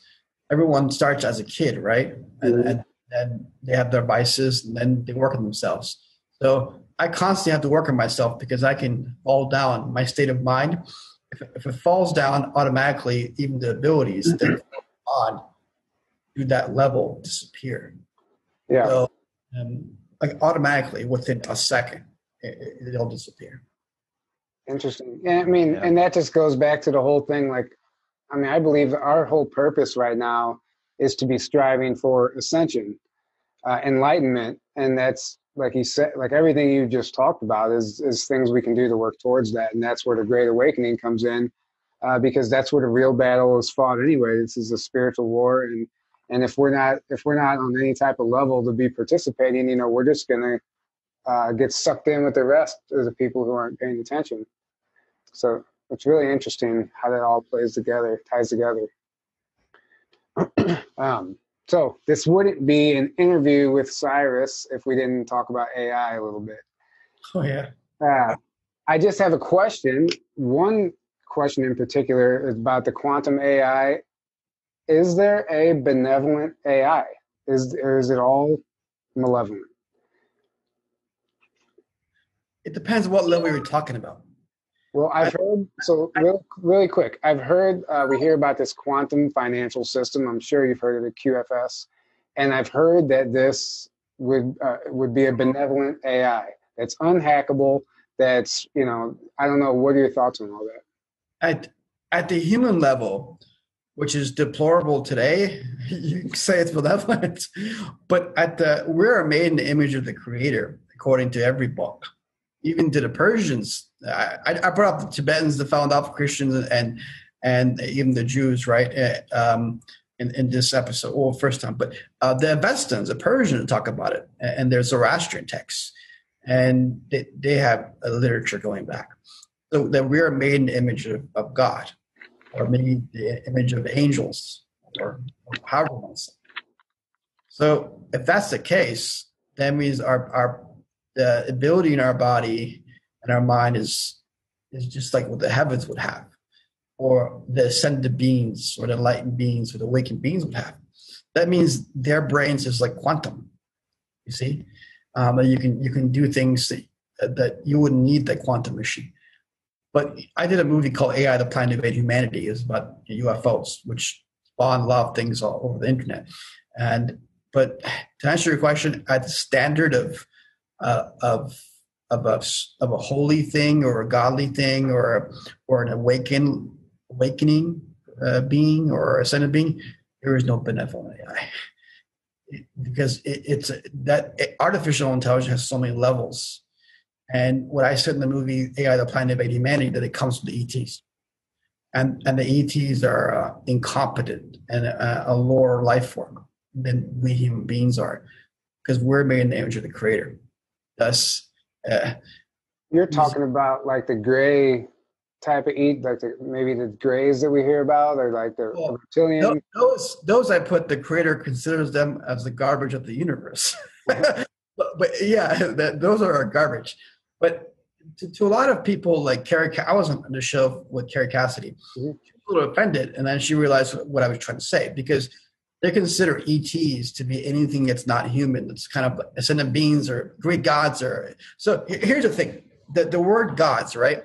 everyone starts as a kid, right? And, and then they have their vices and then they work on themselves. So I constantly have to work on myself because I can fall down. My state of mind, if, if it falls down automatically, even the abilities that on to that level disappear. Yeah. So, um, like automatically within a second, it, it'll disappear. Interesting. Yeah, I mean, Yeah. and that just goes back to the whole thing. Like, I mean, I believe our whole purpose right now is to be striving for ascension, uh, enlightenment, and that's like you said, like everything you just talked about is is things we can do to work towards that, and that's where the Great Awakening comes in, uh, because that's where the real battle is fought anyway. This is a spiritual war, and and if we're not if we're not on any type of level to be participating, you know, we're just gonna uh, get sucked in with the rest of the people who aren't paying attention. So it's really interesting how that all plays together, ties together. um, so this wouldn't be an interview with Cyrus if we didn't talk about AI a little bit. Oh yeah. Uh, I just have a question. One question in particular is about the quantum AI. Is there a benevolent AI? Is or is it all malevolent? It depends what level you're talking about. Well, I've heard so real, really quick. I've heard uh, we hear about this quantum financial system. I'm sure you've heard of the QFS, and I've heard that this would uh, would be a benevolent AI that's unhackable. That's you know I don't know. What are your thoughts on all that? At at the human level, which is deplorable today, you can say it's benevolent. But at the we're made in the image of the Creator, according to every book, even to the Persians. I, I brought up the Tibetans, the found out Christians, and and even the Jews, right? Uh, Um, in, in this episode, or first time, but uh, the Avestans, the Persians, talk about it, and there's Zoroastrian texts, and they, they have a literature going back. So that we are made in the image of, of God, or maybe the image of angels, or, however one. So if that's the case, that means our our the ability in our body and our mind is is just like what the heavens would have, or the ascended beings, or the enlightened beings, or the awakened beings would have. That means their brains is like quantum. You see, um, you can you can do things that that you wouldn't need that quantum machine. But I did a movie called AI: The Plan to Invade Humanity. It's about UFOs, which spawned a lot of things all over the internet. And but to answer your question, at the standard of uh, of of a of a holy thing or a godly thing or or an awaken awakening uh, being or ascended being, there is no benevolent AI because it, it's that artificial intelligence has so many levels. And what I said in the movie AI: The Plan to Invade Humanity that it comes from the ETs, and and the ETs are uh, incompetent and a, a lower life form than we human beings are, because we're made in the image of the Creator. Thus, uh, You're talking about like the gray type of ET, like the, maybe the grays that we hear about, or like the Well, reptilian. those those I put the Creator considers them as the garbage of the universe. but, but yeah, that, those are our garbage. But to, to a lot of people, like Kerry, I was on the show with Kerry Cassidy. Mhm. She was a little offended, and then she realized what I was trying to say because they consider ETs to be anything that's not human. It's kind of ascendant beings or Greek gods. Or so. Here's the thing: the the word gods, right?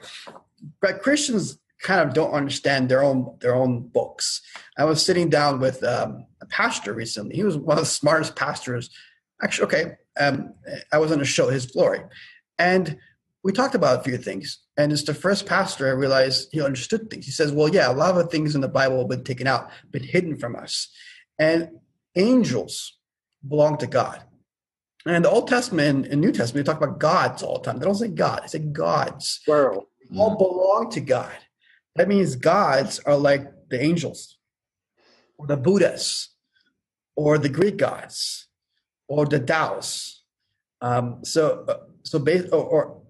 But Christians kind of don't understand their own their own books. I was sitting down with um, a pastor recently. He was one of the smartest pastors. Actually, okay, um, I was on a show, His Glory, and we talked about a few things. And it's the first pastor I realized he understood things. He says, "Well, yeah, a lot of the things in the Bible have been taken out, been hidden from us, and angels belong to God." And the Old Testament and New Testament, they talk about gods all the time. They don't say God; they say gods Plural. all belong to God. That means gods are like the angels, or the Buddhas, or the Greek gods, or the Taoists. Um, so, uh, so base, or, or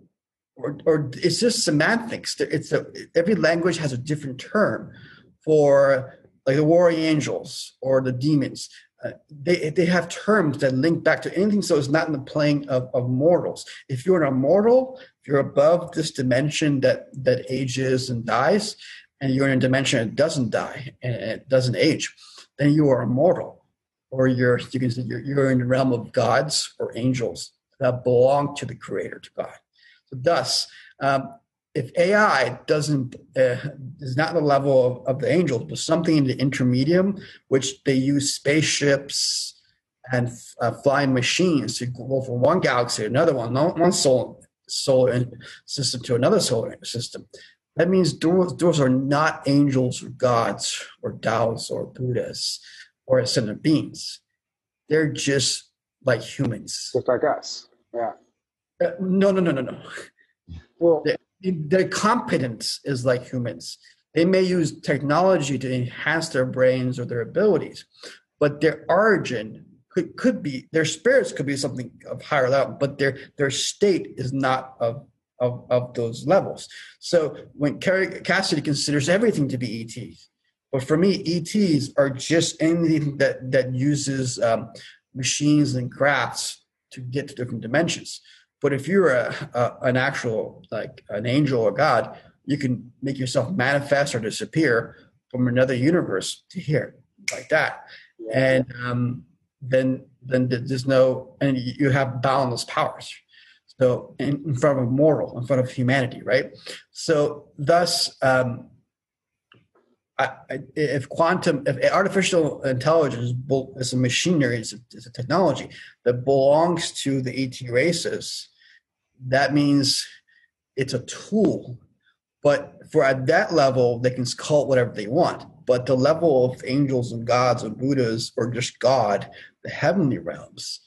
or or it's just semantics. It's a, every language has a different term for like the warring angels or the demons. Uh, they they have terms that link back to anything. So it's not in the plane of, of mortals. If you're an immortal, if you're above this dimension that that ages and dies, and you're in a dimension that doesn't die and it doesn't age, then you are immortal, or you're you can say you're, you're in the realm of gods or angels that belong to the Creator, to God. So, thus, um, if AI doesn't uh, is not the level of, of, the angels, but something in the intermedium, which they use spaceships and uh, flying machines to go from one galaxy to another one, one solar solar system to another solar system. That means those, those are not angels or gods or Taoists or Buddhas or ascended beings. They're just like humans. Just like us. Yeah. Uh, no, no, no, no, no. Well, their competence is like humans. They may use technology to enhance their brains or their abilities, but their origin could, could be their spirits could be something of higher level, but their their state is not of of, of those levels. So when Cassidy considers everything to be ETs, but for me, ETs are just anything that that uses um, machines and crafts to get to different dimensions. But if you're a, a, an actual like an angel or God, you can make yourself manifest or disappear from another universe to here, like that. And um, then then there's no and you have boundless powers. So in, in front of a mortal, in front of humanity, right? So thus, um, I, if quantum, if artificial intelligence is a machinery, it's a, it's a, technology that belongs to the ET races, that means it's a tool. But for at that level, they can call it whatever they want. But the level of angels and gods and Buddhas or just God, the heavenly realms,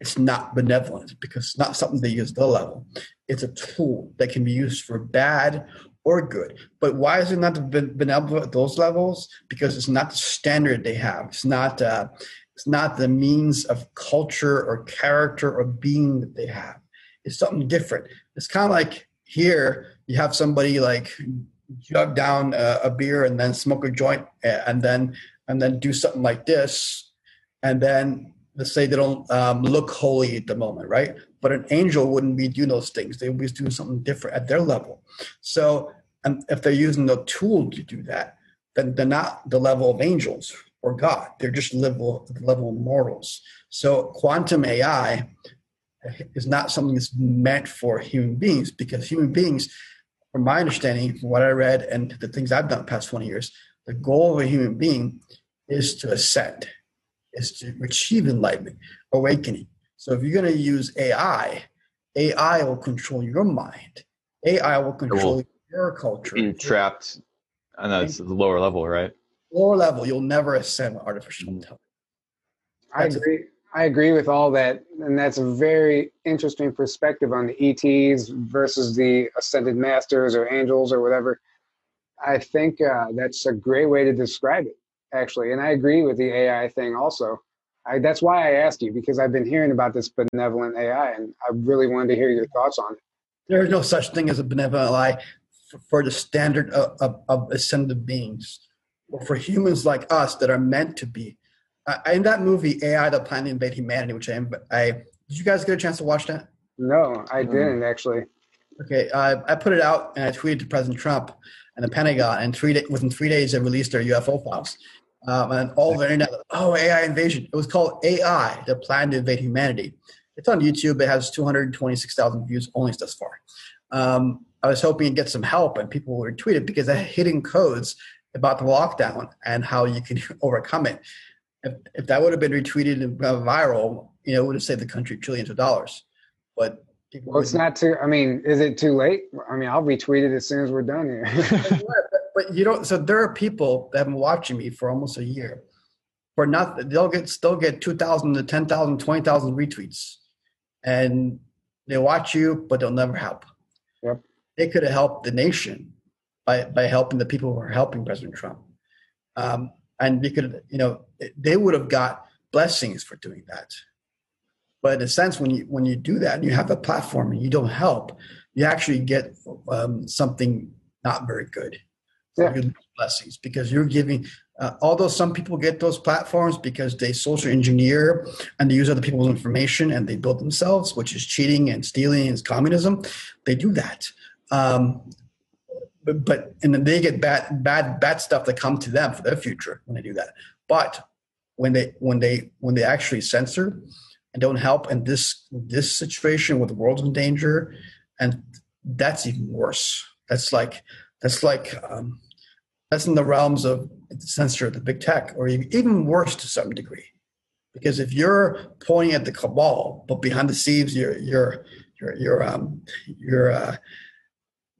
it's not benevolent because it's not something they use the level. It's a tool that can be used for bad or good. But why is it not been benevolent at those levels? Because it's not the standard they have. It's not. Uh, it's not the means of culture or character or being that they have. It's something different. It's kind of like here you have somebody like jug down a, a beer and then smoke a joint and then and then do something like this, and then let's say they don't um, look holy at the moment, right? But an angel wouldn't be doing those things. They would be doing something different at their level. So, and if they're using the tool to do that, then they're not the level of angels or God. They're just level level of mortals. So, quantum AI is not something that's meant for human beings because human beings, from my understanding, from what I read and the things I've done past 20 years, the goal of a human being is to ascend is to achieve enlightenment, awakening. So if you're going to use AI, AI will control your mind. AI will control will your culture. Be trapped, and that's the lower level, right? Lower level, you'll never ascend with artificial mm. intelligence. I agree. I agree with all that, and that's a very interesting perspective on the ETs versus the ascended masters or angels or whatever. I think uh, that's a great way to describe it actually, and I agree with the AI thing also. I, that's why I asked you because I've been hearing about this benevolent AI, and I really wanted to hear your thoughts on it. There is no such thing as a benevolent AI for the standard of, of, of ascended beings, or for humans like us that are meant to be. In that movie, AI: The Plan to Invade Humanity, which I, I did you guys get a chance to watch that? No, I mm-hmm. didn't actually. Okay, uh, I put it out and I tweeted to President Trump and the Pentagon, and three within three days they released their UFO files um, and all the internet. Oh, AI invasion! It was called AI, the plan to invade humanity. It's on YouTube. It has 226,000 views only thus far. Um, I was hoping to get some help, and people would retweet it because I had hidden codes about the lockdown and how you can overcome it. If, if that would have been retweeted and viral, you know, it would have saved the country trillions of dollars. But well, it's not too. I mean, is it too late? I mean, I'll retweet it as soon as we're done here. but you know, so there are people that have been watching me for almost a year. For nothing, they'll get still get two thousand to 10,000, 20,000 retweets, and they watch you, but they'll never help. Yep. They could have helped the nation by by helping the people who are helping President Trump, um, and they could, you know, they would have got blessings for doing that. But in a sense, when you when you do that and you have a platform and you don't help, you actually get um, something not very good yeah. blessings because you're giving uh, although some people get those platforms because they social engineer and they use other people's information and they build themselves which is cheating and stealing and communism they do that um, but, but and then they get bad bad bad stuff that come to them for their future when they do that but when they when they when they actually censor and don't help in this this situation where the world's in danger, and that's even worse. That's like that's like um, that's in the realms of the censor, the big tech, or even worse to some degree. Because if you're pointing at the cabal, but behind the scenes you're you're you're you're um, you're uh,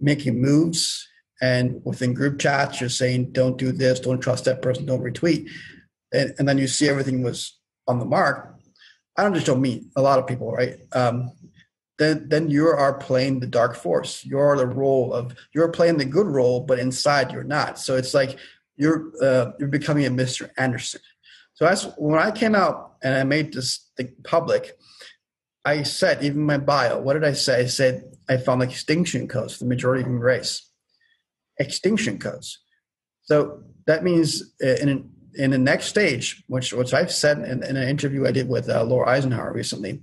making moves, and within group chats you're saying don't do this, don't trust that person, don't retweet, and, and then you see everything was on the mark. I don't just don't mean a lot of people, right? Um, then then you are playing the dark force. You're the role of you're playing the good role, but inside you're not. So it's like you're uh, you're becoming a Mr. Anderson. So that's when I came out and I made this public. I said, even my bio, what did I say? I said I found extinction codes the majority of human race. Extinction codes. So that means uh, in in the next stage, which which I've said in, in an interview I did with uh, Laura Eisenhower recently,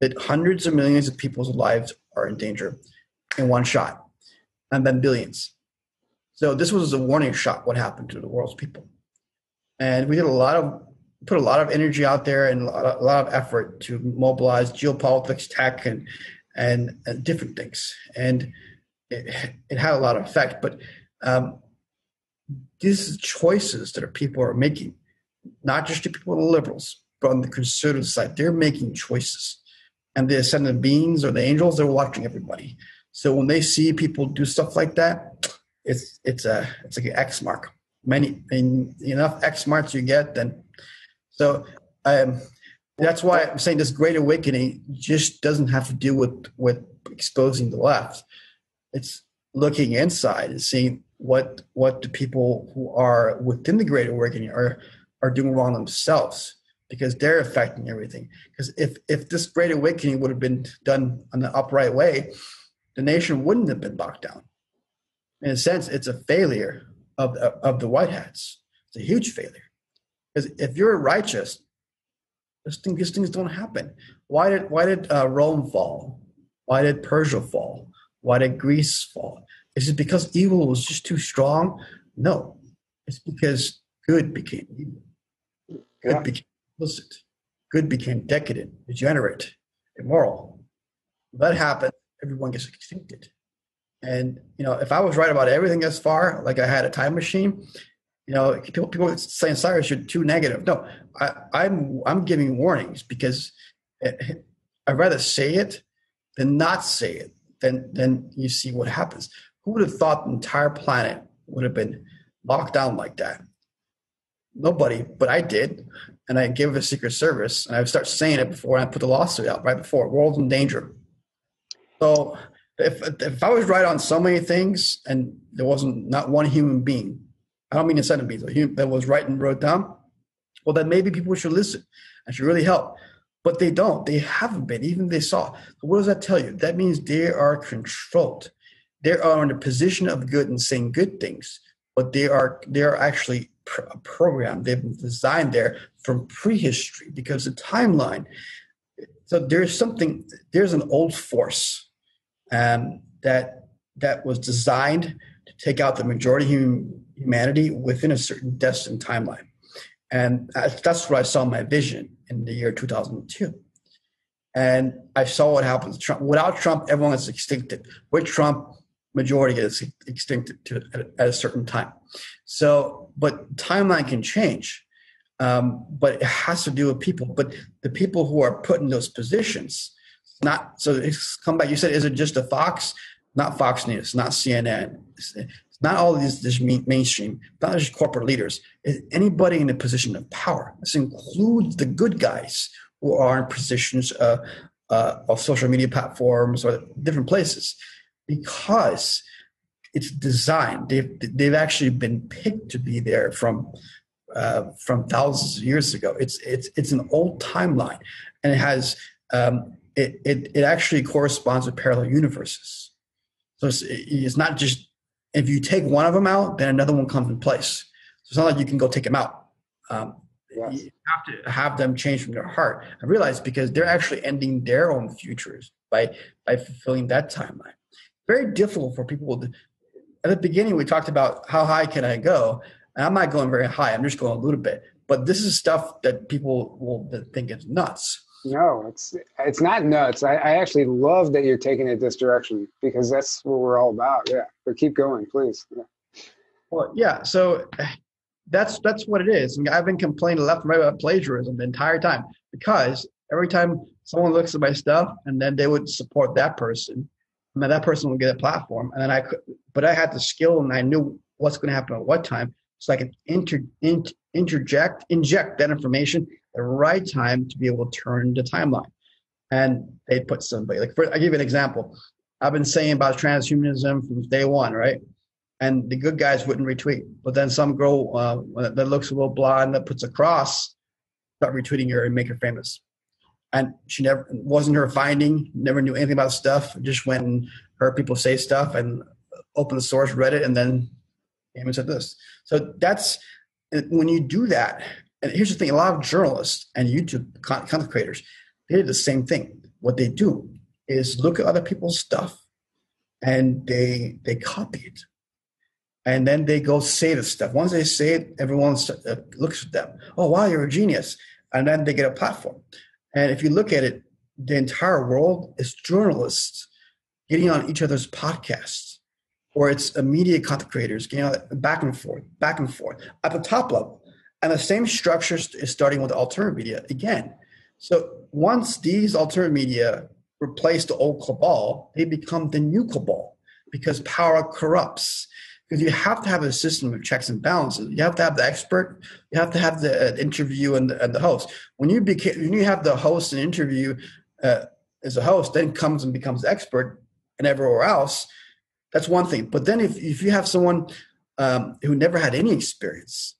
that hundreds of millions of people's lives are in danger in one shot, and then billions. So this was a warning shot. What happened to the world's people? And we did a lot of put a lot of energy out there and a lot of, a lot of effort to mobilize geopolitics, tech, and and, and different things. And it, it, had a lot of effect. But um, these choices that are people are making, not just the people, the liberals, but on the conservative side, they're making choices and the ascendant beings or the angels they're watching everybody. So when they see people do stuff like that it's it's a it's like an x mark. Many and enough x marks you get then so um, that's why i'm saying this great awakening just doesn't have to do with with exposing the left. It's looking inside and seeing what what the people who are within the great awakening are are doing wrong themselves because they're affecting everything. Because if if this great awakening would have been done in the upright way, the nation wouldn't have been locked down. In a sense, it's a failure of the, of the white hats. It's a huge failure. Because if you're righteous, these things, these things don't happen. Why did why did uh, Rome fall? Why did Persia fall? Why did Greece fall? Is it because evil was just too strong? No, it's because good became evil. Good yeah. became Good became decadent, degenerate, immoral. That happened, everyone gets extincted. And you know, if I was right about everything thus far, like I had a time machine, you know, people people saying Cyrus, you're too negative. No, I, I'm I'm giving warnings because it, I'd rather say it than not say it. Then then you see what happens. Who would have thought the entire planet would have been locked down like that? Nobody, but I did and I give a Secret Service, and I start saying it before I put the lawsuit out, right before world's in danger. So if if I was right on so many things, and there wasn't not one human being, I don't mean a centipede, that was right and wrote down, well, then maybe people should listen and should really help. But they don't. They haven't been. Even they saw. So what does that tell you? That means they are controlled. They are in a position of good and saying good things, but they are they are actually a program they've designed there from prehistory because the timeline so there's something there's an old force um, that that was designed to take out the majority of human, humanity within a certain destined timeline. And that's what i saw my vision in the year 2002 and i saw what happened to trump. Without trump everyone is extincted with trump majority is extincted to, at, at a certain time. So, but timeline can change, um, but it has to do with people. But the people who are put in those positions, not so. It's come back. You said, is it just a Fox? Not Fox News, not CNN. It's, not all these this mainstream, not just corporate leaders. It's anybody in a position of power. This includes the good guys who are in positions uh, uh, of social media platforms or different places, because it's designed. They've they've actually been picked to be there from uh, from thousands of years ago. It's it's it's an old timeline, and it has um, it, it it actually corresponds with parallel universes. So it's, it's not just if you take one of them out, then another one comes in place. So it's not like you can go take them out. Um, yes. You have to have them change from their heart. I realize because they're actually ending their own futures by by fulfilling that timeline. Very difficult for people to, at the beginning we talked about how high can I go, and I'm not going very high. I'm just going a little bit. But this is stuff that people will think is nuts. No, it's it's not nuts. I, I actually love that you're taking it this direction because that's what we're all about. Yeah, but keep going, please. Yeah. Well, yeah. So that's that's what it is. And I've been complaining left and right about plagiarism the entire time because every time someone looks at my stuff and then they would support that person, that person would get a platform, and then I could, but I had the skill and I knew what's going to happen at what time, so I could inter, inter, interject inject that information at the right time to be able to turn the timeline. And they put somebody like for, I give you an example. I've been saying about transhumanism from day one, right? and the good guys wouldn't retweet. But then some girl uh, that looks a little blonde that puts a cross, start retweeting her and make her famous. And she never wasn't her finding, never knew anything about stuff. Just went and heard people say stuff and opened the source, read it, and then came and said this. So that's when you do that. And here's the thing: a lot of journalists and YouTube content creators, they did the same thing. What they do is look at other people's stuff and they they copy it and then they go say the stuff. Once they say it, everyone uh, looks at them. Oh, wow, you're a genius. And then they get a platform. And if you look at it, the entire world is journalists getting on each other's podcasts, or it's media content creators getting on back and forth, back and forth at the top level. And the same structure is starting with alternative media again. So once these alternative media replace the old cabal, they become the new cabal because power corrupts because you have to have a system of checks and balances. You have to have the expert. You have to have the uh, interview and the, and the host. When you became, when you have the host and interview uh, as a host, then comes and becomes expert, and everywhere else, that's one thing. But then if if you have someone um, who never had any experience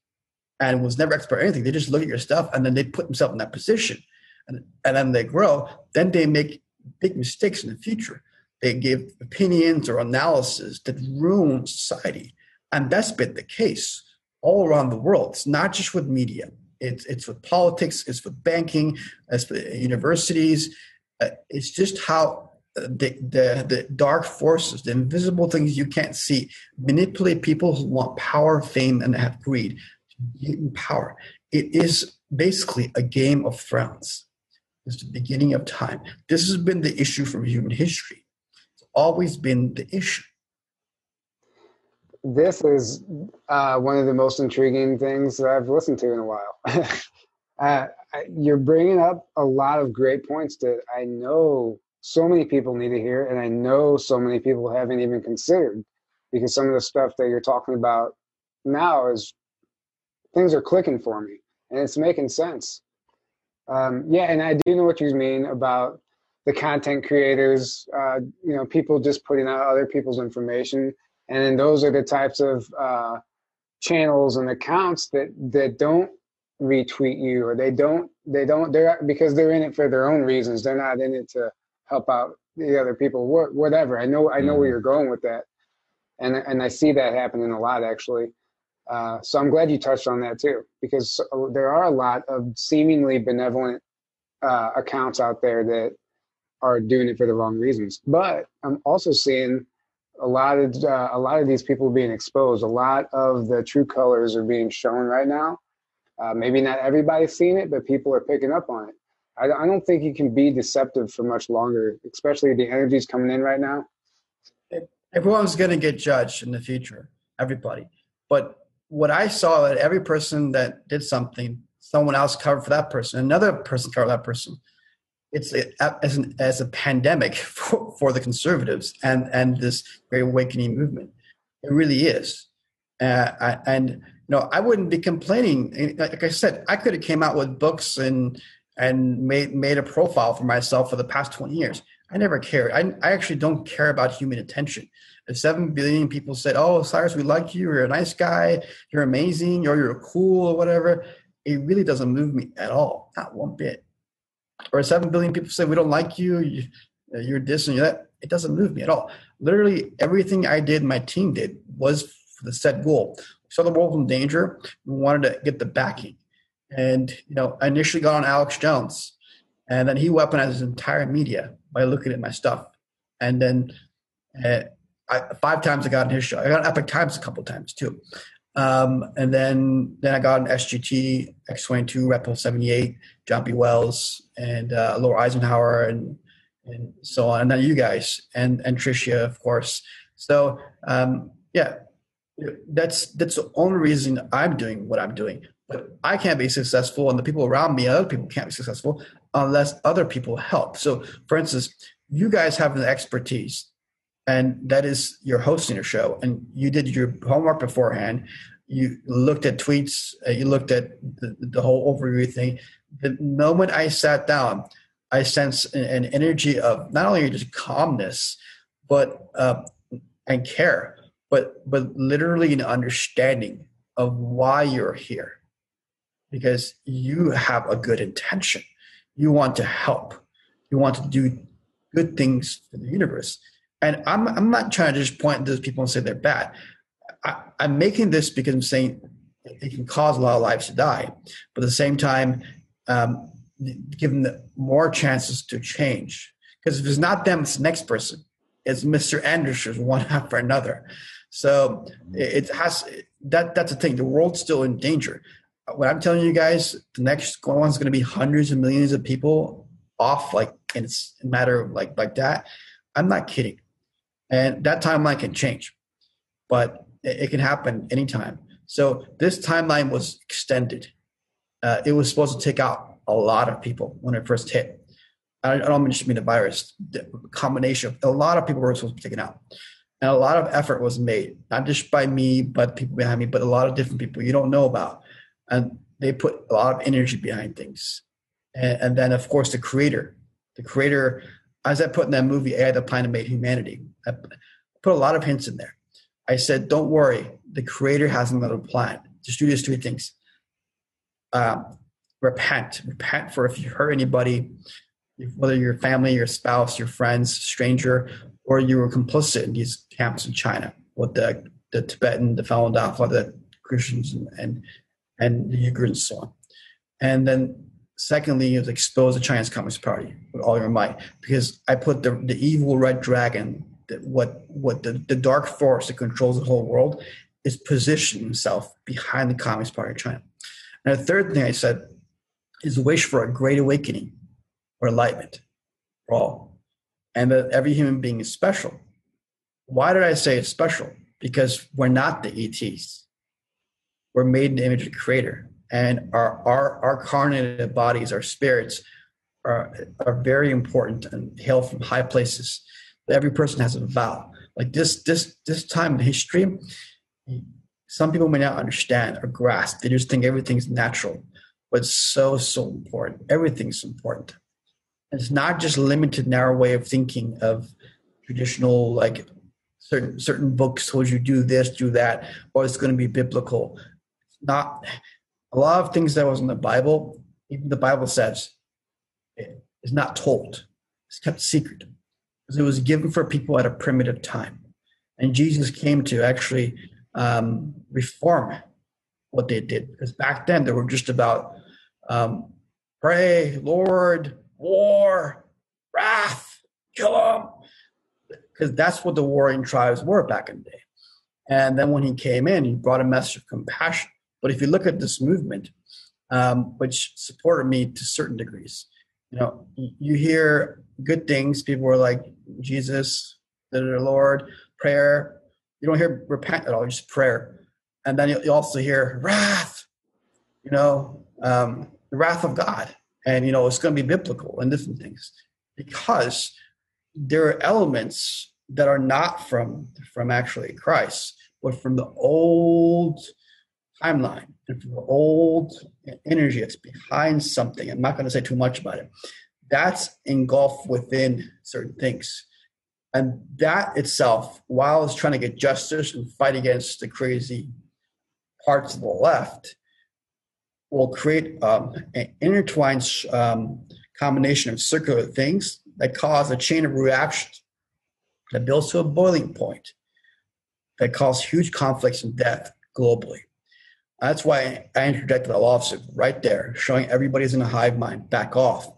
and was never expert at anything, they just look at your stuff and then they put themselves in that position, and and then they grow. Then they make big mistakes in the future they give opinions or analysis that ruin society. And that's been the case all around the world. It's not just with media. It's, it's with politics, it's with banking, it's with universities. Uh, it's just how the, the, the dark forces, the invisible things you can't see, manipulate people who want power, fame, and have greed in power. It is basically a game of thrones. It's the beginning of time. This has been the issue from human history always been the issue. This is uh, one of the most intriguing things that I've listened to in a while. uh, you're bringing up a lot of great points that I know so many people need to hear, and I know so many people haven't even considered because some of the stuff that you're talking about now is things are clicking for me and it's making sense. Um, yeah, and I do know what you mean about the content creators, uh, you know, people just putting out other people's information, and then those are the types of uh, channels and accounts that that don't retweet you or they don't they don't they're because they're in it for their own reasons. They're not in it to help out the other people. Whatever. I know I know mm. where you're going with that, and and I see that happening a lot actually. Uh, so I'm glad you touched on that too, because there are a lot of seemingly benevolent uh, accounts out there that are doing it for the wrong reasons. But I'm also seeing a lot of uh, a lot of these people being exposed. A lot of the true colors are being shown right now. Uh, maybe not everybody's seeing it, but people are picking up on it. I, I don't think you can be deceptive for much longer, especially the energy's coming in right now. Everyone's going to get judged in the future. Everybody. But what I saw that every person that did something, someone else covered for that person, another person covered that person it's as, an, as a pandemic for, for the conservatives and, and this great awakening movement. It really is. Uh, I, and you know, I wouldn't be complaining. Like I said, I could have came out with books and and made made a profile for myself for the past twenty years. I never cared. I, I actually don't care about human attention. If seven billion people said, "Oh, Cyrus, we like you. You're a nice guy. You're amazing. Or you're cool, or whatever," it really doesn't move me at all, not one bit or 7 billion people say we don't like you, you you're this and you're that. It doesn't move me at all. Literally everything i did my team did was for the set goal. We saw the world in danger. We wanted to get the backing. And you know i initially got on alex jones and then he weaponized his entire media by looking at my stuff. And then uh, I, five times i got on his show. I got Epoch Times a couple times too Um, and then then I got an SGT X22 Repel 78, John B. Wells, and uh, Laura Eisenhower, and and so on. And then you guys and and Tricia, of course. So um, yeah, that's that's the only reason I'm doing what I'm doing. But I can't be successful, and the people around me, other people can't be successful unless other people help. So, for instance, you guys have an expertise, and that is you're hosting a show, and you did your homework beforehand. You looked at tweets, uh, you looked at the, the whole overview thing. The moment I sat down, I sense an, an energy of not only just calmness, but uh, and care, but but literally an understanding of why you're here, because you have a good intention. You want to help. You want to do good things for the universe. And I'm I'm not trying to just point those people and say they're bad. I, I'm making this because I'm saying it can cause a lot of lives to die, but at the same time, um, give them more chances to change. Because if it's not them, it's the next person. It's Mr. Anderson, one after another. So it has that. That's the thing. The world's still in danger. What I'm telling you guys, the next one's going to be hundreds of millions of people off, like and it's a matter of like like that. I'm not kidding, and that timeline can change, but it, can happen anytime. So this timeline was extended. Uh, it was supposed to take out a lot of people when it first hit. I don't just mean the virus, the combination of a lot of people were supposed to be taken out. And a lot of effort was made, not just by me, but people behind me, but a lot of different people you don't know about. And they put a lot of energy behind things. And, and then, of course, the creator. The creator, as I put in that movie, AI, the Plan to Invade Humanity, I put a lot of hints in there. I said, don't worry, the creator has another plan. Do these three things. Um, repent. Repent for if you hurt anybody, whether your family, your spouse, your friends, stranger, or you were complicit in these camps in China with the, the Tibetan, the Falun Dafa, the Christians, and, and, and the Uyghurs and so on. And then secondly, you expose the Chinese Communist Party with all your might, because I put the, the evil red dragon, that what, what the, the dark force that controls the whole world, is positioning himself behind the Communist Party of China. And the third thing I said is a wish for a great awakening or enlightenment for all, and that every human being is special. Why did I say it's special? Because we're not the ETs. We're made in the image of the Creator, and our our our carnated bodies, our spirits, are are very important and hail from high places. Every person has a vow. Like this this this time in history, some people may not understand or grasp. They just think everything's natural but so so important everything's important it's not just limited narrow way of thinking of traditional like certain certain books told you do this do that or it's going to be biblical It's not a lot of things that was in the bible even the bible says is not told. It's kept secret. Because it was given for people at a primitive time. And jesus came to actually um, reform what they did. Because back then they were just about um, pray, Lord, war, wrath, kill them, because that's what the warring tribes were back in the day. And then when he came in, he brought a message of compassion. But if you look at this movement, um, which supported me to certain degrees, you know, you hear good things. People were like Jesus, the Lord, prayer. You don't hear repent at all, just prayer. And then you also hear wrath, you know, um, the wrath of God. And, you know, it's going to be biblical and different things because there are elements that are not from, from actually Christ, but from the old timeline and from the old energy that's behind something. I'm not going to say too much about it. That's engulfed within certain things. And that itself, while it's trying to get justice and fight against the crazy parts of the left, will create um, an intertwined um, combination of circular things that cause a chain of reactions that builds to a boiling point that cause huge conflicts and death globally. That's why I interjected a lawsuit right there, showing everybody's in a hive mind, back off.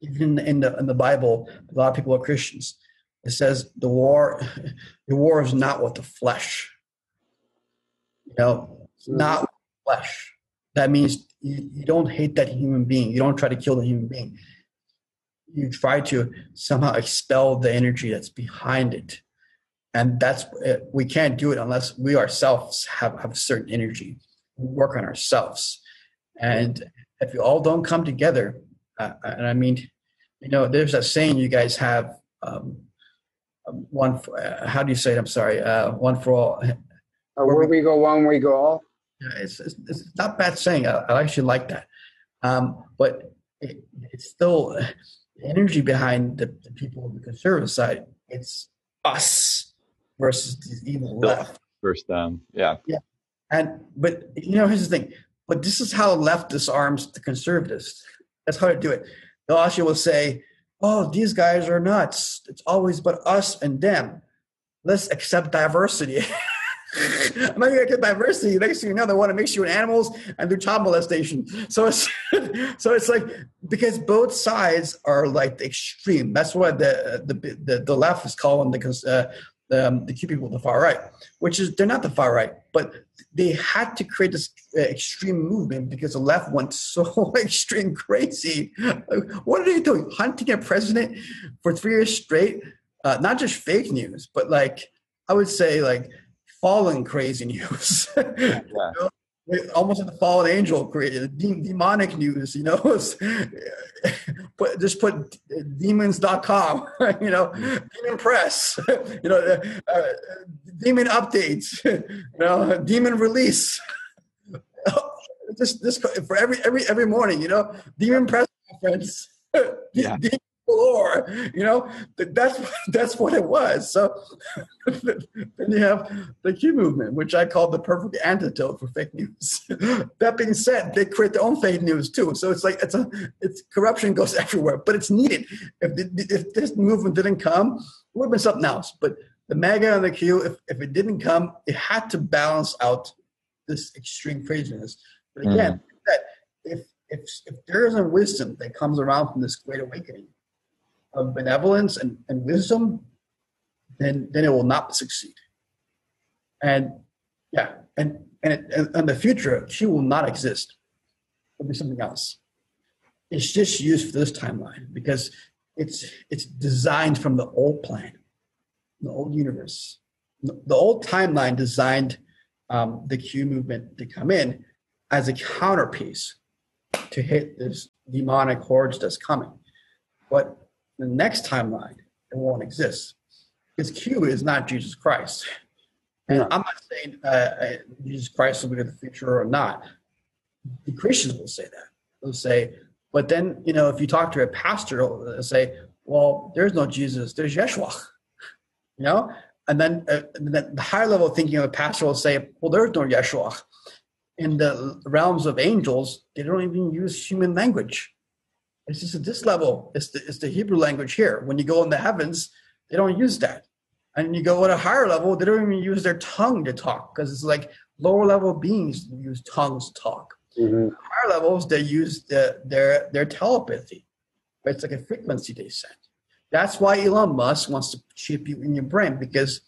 Even in the, in the Bible, a lot of people are Christians. It says the war, the war is not with the flesh. You know, it's not flesh. That means you, you don't hate that human being. You don't try to kill the human being. You try to somehow expel the energy that's behind it. And that's uh, we can't do it unless we ourselves have, have a certain energy. Work on ourselves. And if you all don't come together, uh, and I mean, you know, there's a saying you guys have um, um one. For, uh, how do you say it? I'm sorry. Uh, one for all. Or where we go one, we go all. Yeah, it's, it's, it's not bad saying. I, I actually like that. Um, but it, it's still the energy behind the, the, people on the conservative side. It's us versus the evil left. Versus them. Yeah. Yeah. And but you know, here's the thing. But this is how left disarms the conservatives. That's how to do it. They'll will say, "Oh, these guys are nuts. It's always but us and them. Let's accept diversity." I'm not gonna get diversity. Next thing you know, they want to mix you with animals and do child molestation. So it's so it's like because both sides are like the extreme. That's what the the the, the left is calling because uh, the um, the Q people the far right, which is they're not the far right, but they had to create this uh, extreme movement because the left went so extreme crazy. Like, what are they doing? Hunting a president for three years straight? Uh, not just fake news, but like I would say like fallen crazy news. yeah. you know? Almost like the fallen angel created de- demonic news, you know. put just put demons.com, you know, demon press, you know, uh, uh, demon updates, you know, demon release. just this for every every every morning, you know, demon press conference. Yeah. Demon galore. You know, that's that's what it was. So then you have the Q movement, which I call the perfect antidote for fake news. that being said, they create their own fake news too. So it's like it's a it's corruption goes everywhere, but it's needed. If the, if this movement didn't come, it would have been something else. But the MAGA and the Q, if, if it didn't come, it had to balance out this extreme craziness. But again, mm. that if if if there isn't wisdom that comes around from this great awakening, of benevolence and, and wisdom, then then it will not succeed. And yeah, and and, and the future, she will not exist. It'll be something else. It's just used for this timeline because it's it's designed from the old plan, the old universe. The old timeline designed um, the Q movement to come in as a counterpiece to hit this demonic hordes that's coming. But the next timeline, it won't exist because Q is not Jesus Christ. And I'm not saying uh, uh, Jesus Christ will be in the future or not. The Christians will say that. They'll say, but then, you know, if you talk to a pastor, they'll say, well, there's no Jesus, there's Yeshua. You know? And then, uh, the higher level thinking of a pastor will say, well, there's no Yeshua. In the realms of angels, they don't even use human language. It's just at this level. It's the, it's the Hebrew language here. When you go in the heavens, they don't use that. And you go at a higher level, they don't even use their tongue to talk because it's like lower level beings use tongues to talk. Mm-hmm. Higher levels, they use the, their their telepathy. It's like a frequency they send. That's why Elon Musk wants to chip you in your brain because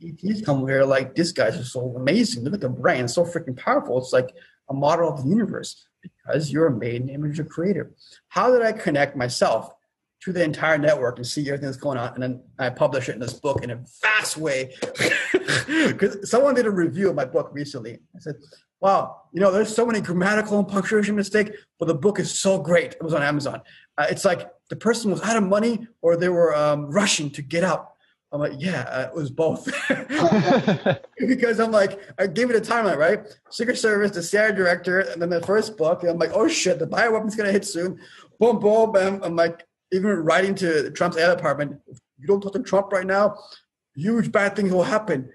he's come here like these guys are so amazing. Look at the brain, it's so freaking powerful. It's like a model of the universe because you're a made in image of creator. How did I connect myself to the entire network and see everything that's going on? And then I publish it in this book in a fast way. Because someone did a review of my book recently. I said, wow, you know, there's so many grammatical and punctuation mistakes, but the book is so great. It was on Amazon. Uh, it's like the person was out of money or they were um, rushing to get out I'm like, yeah, uh, it was both. because I'm like, I gave it a timeline, right? Secret Service, the CIA director, and then the first book. I'm like, oh shit, the bioweapon's gonna hit soon. Boom, boom, bam. I'm like, even writing to Trump's AI department, you don't talk to Trump right now, huge bad things will happen.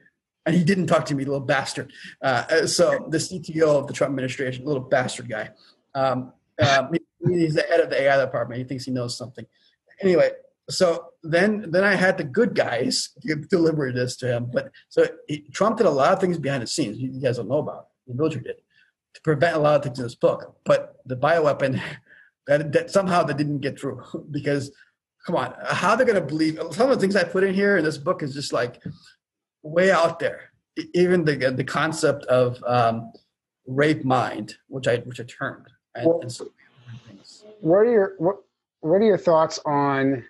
And he didn't talk to me, little bastard. Uh, uh so the CTO of the Trump administration, little bastard guy. Um, um, he's the head of the AI department. He thinks he knows something. Anyway, so then then I had the good guys deliver this to him. But so he, Trump did a lot of things behind the scenes you guys don't know about. The military did to prevent a lot of things in this book. But the bioweapon that, that somehow that didn't get through because come on, how they're gonna believe some of the things I put in here in this book is just like way out there. even the the concept of um, rape mind, which I which I termed, and, Well- and so What are your what What are your thoughts on?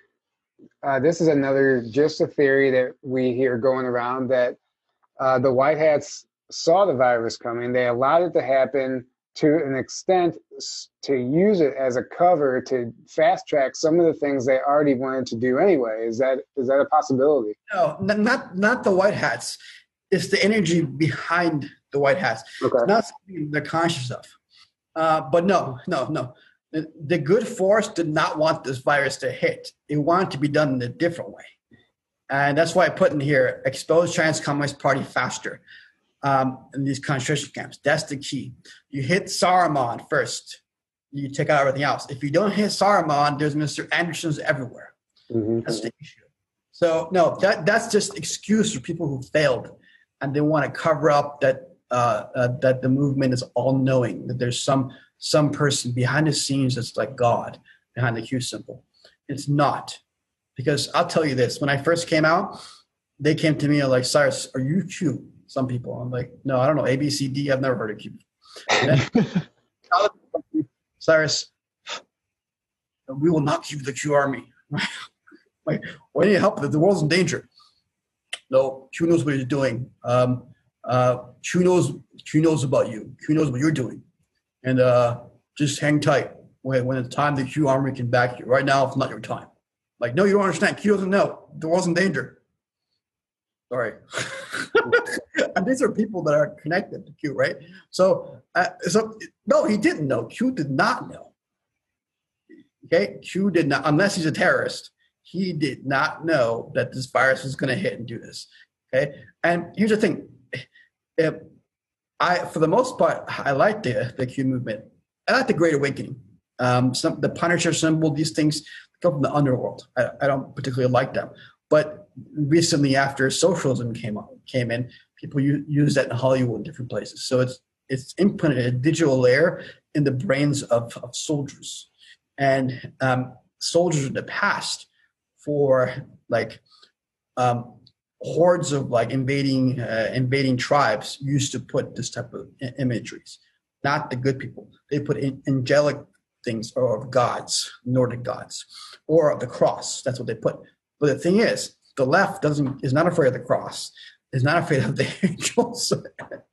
Uh, this is another just a theory that we hear going around that uh, the white hats saw the virus coming. They allowed it to happen to an extent to use it as a cover to fast track some of the things they already wanted to do anyway. Is that is that a possibility? no, not not the white hats. It's the energy behind the white hats. Okay. not something they're conscious of. Uh, but no, no, no. The, good force did not want this virus to hit. It wanted to be done in a different way. And that's why I put in here expose China's Communist Party faster um, in these concentration camps. That's the key. You hit Saruman first, you take out everything else. If you don't hit Saruman, there's Mr. Andersons everywhere. Mhm. That's the issue. So no, that that's just excuse for people who failed, and they want to cover up that uh, uh, that the movement is all knowing. That there's some some person behind the scenes that's like God behind the Q symbol. It's not, because I'll tell you this: when I first came out, they came to me like, "Cyrus, are you Q?" Some people, I'm like, "No, I don't know A B C D. I've never heard of Q." Then- Cyrus, we will not give the Q army. like, why need help? The world's in danger. No, Q knows what he's doing. Um, uh, Q knows Q knows about you. Q knows what you're doing, and uh, just hang tight. When when it's time, that Q army can back you. Right now, it's not your time. Like, no, you don't understand. Q doesn't know. The world's in danger. Sorry. and these are people that are connected to Q, right? So, uh, so no, he didn't know. Q did not know. Okay, Q did not, unless he's a terrorist, he did not know that this virus was going to hit and do this. Okay, and here's the thing: if I, for the most part, I like the the Q movement. I like the Great Awakening. Um, some the Punisher symbol, these things come from the underworld. I, I don't particularly like them, but recently, after socialism came on, came in, people u- use that in Hollywood and different places. So it's it's implanted a digital layer in the brains of, of soldiers and um, soldiers in the past for like um, hordes of like invading uh, invading tribes used to put this type of imageries. Not the good people. They put angelic things or of gods nordic gods or of the cross. That's what they put. But the thing is the left doesn't is not afraid of the cross is not afraid of the angels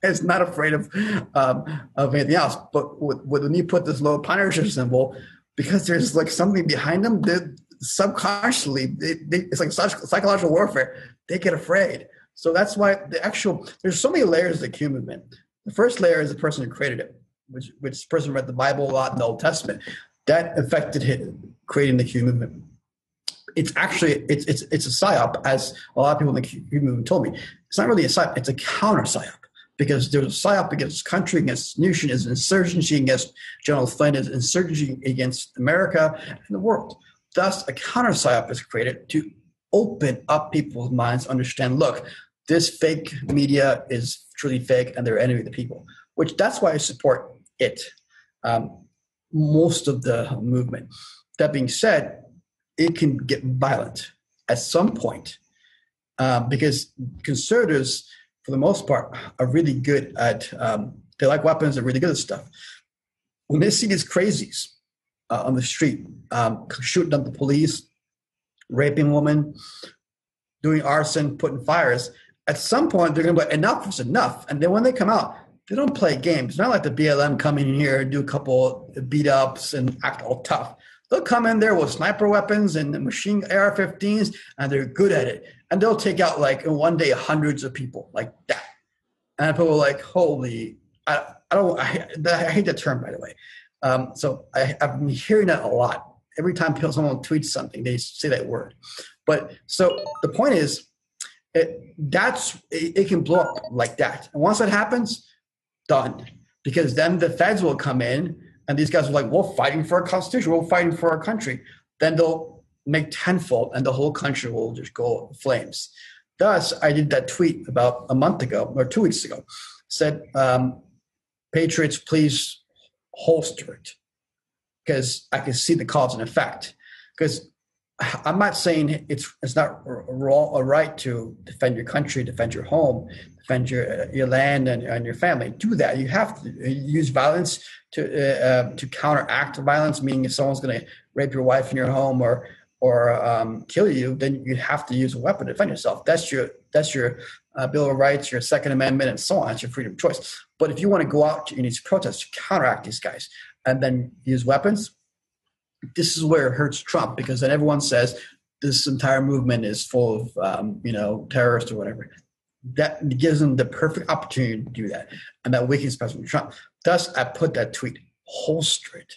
is not afraid of um, of anything else. But when you put this little punisher symbol because there's like something behind them subconsciously they, they, it's like psych- psychological warfare they get afraid. So that's why the actual there's so many layers of the q movement the first layer is the person who created it which which person read the bible a lot in the old testament. That affected him creating the q movement it's actually it's it's it's a psyop as a lot of people in the q movement told me. It's not really a psyop it's a counter psyop because there's a psyop against country, against nation, is insurgency against General Flynn, is insurgency against America and the world. Thus, a counter psyop is created to open up people's minds, understand, look, this fake media is truly fake and they're enemy of the people, which that's why I support it, um, most of the movement. That being said, it can get violent at some point uh, because conservatives for the most part, are really good at. Um, they like weapons. They're really good at stuff. When they see these crazies uh, on the street um, shooting up the police, raping women, doing arson, putting fires, at some point they're going to be like, enough is enough. And then when they come out, they don't play games. It's not like the BLM come in here and do a couple beat ups and act all tough. They'll come in there with sniper weapons and machine AR-15s, and they're good at it. And they'll take out like in one day hundreds of people like that. And people are like, "Holy!" I, I don't. I, I hate that term, by the way. Um, so I, I've been hearing that a lot. Every time someone tweets something, they say that word. But so the point is, it, that's it, it can blow up like that. And once that happens, done. Because then the feds will come in and these guys are like, we're fighting for our constitution, we're fighting for our country. Then they'll make tenfold and the whole country will just go flames. Thus, I did that tweet about a month ago or two weeks ago. Said, um, Patriots, please holster it because I can see the cause and effect. Because I'm not saying it's it's not wrong or right to defend your country, defend your home, defend your your land and, and your family. Do that. You have to use violence to uh, uh, to counteract violence. Meaning, if someone's going to rape your wife in your home or or um, kill you, then you have to use a weapon to defend yourself. That's your that's your uh, Bill of Rights, your Second Amendment, and so on. It's your freedom of choice. But if you want to go out in these protests to counteract these guys and then use weapons, this is where it hurts Trump because then everyone says this entire movement is full of um, you know terrorists or whatever. That gives them the perfect opportunity to do that, and that weakens President Trump. Thus, I put that tweet holster it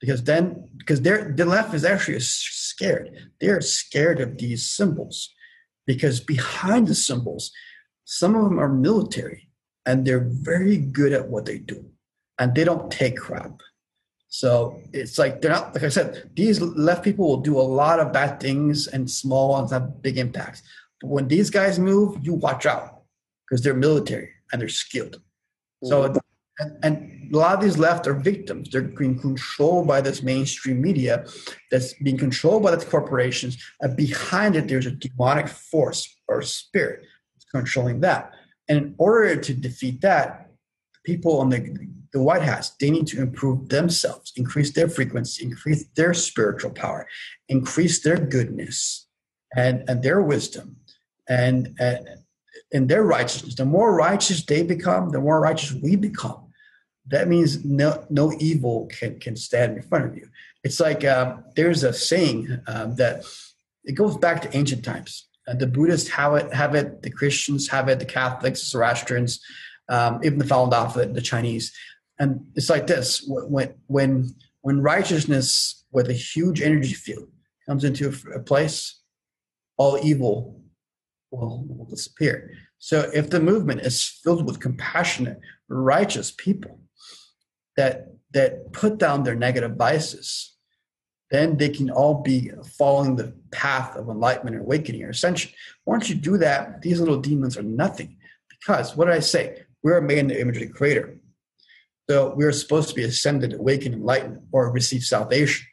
because then because they're the left is actually scared. They're scared of these symbols because behind the symbols, some of them are military and they're very good at what they do, and they don't take crap so it's like they're not like I said, these left people will do a lot of bad things and small ones have big impacts. But when these guys move, you watch out because they're military and they're skilled. So mm-hmm. and, and, a lot of these left are victims. They're being controlled by this mainstream media that's being controlled by the corporations, and behind it there's a demonic force or spirit controlling that. And in order to defeat that, people on the the White House, they need to improve themselves, increase their frequency, increase their spiritual power, increase their goodness and, and their wisdom and, and, and their righteousness. The more righteous they become, the more righteous we become. That means no, no evil can, can stand in front of you. It's like um, there's a saying um, that it goes back to ancient times. Uh, the Buddhists have it, have it, the Christians have it, the Catholics, the Zoroastrians, um, even the Falun Dafa, the Chinese. And it's like this when when when righteousness with a huge energy field comes into a place all evil will, will disappear. So if the movement is filled with compassionate righteous people that that put down their negative biases then they can all be following the path of enlightenment or awakening or ascension once you do that these little demons are nothing because what did i say we're made in the image of the creator so we're supposed to be ascended, awakened, enlightened, or receive salvation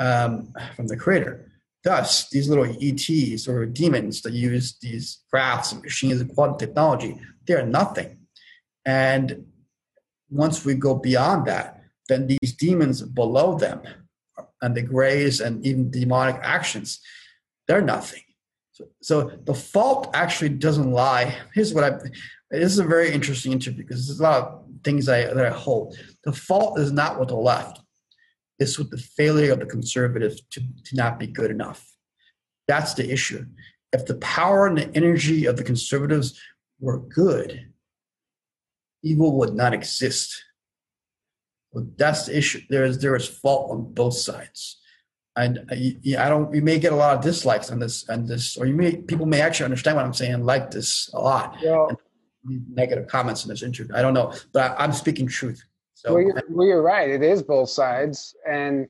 um, from the Creator. Thus, these little ETs or demons that use these crafts and machines and quantum technology, they are nothing. And once we go beyond that, then these demons below them and the grays and even demonic actions, they're nothing. So, so the fault actually doesn't lie. Here's what I. This is a very interesting interview because there's a lot of things I, that I hold. The fault is not with the left, it's with the failure of the conservatives to, to not be good enough. That's the issue. If the power and the energy of the conservatives were good, evil would not exist. Well, that's the issue. There is there is fault on both sides, and I, I don't. You may get a lot of dislikes on this, and this, or you may people may actually understand what I'm saying, like this a lot. Yeah negative comments in this interview. I don't know, but I, am speaking truth. So well you're, well, you're, right. It is both sides, and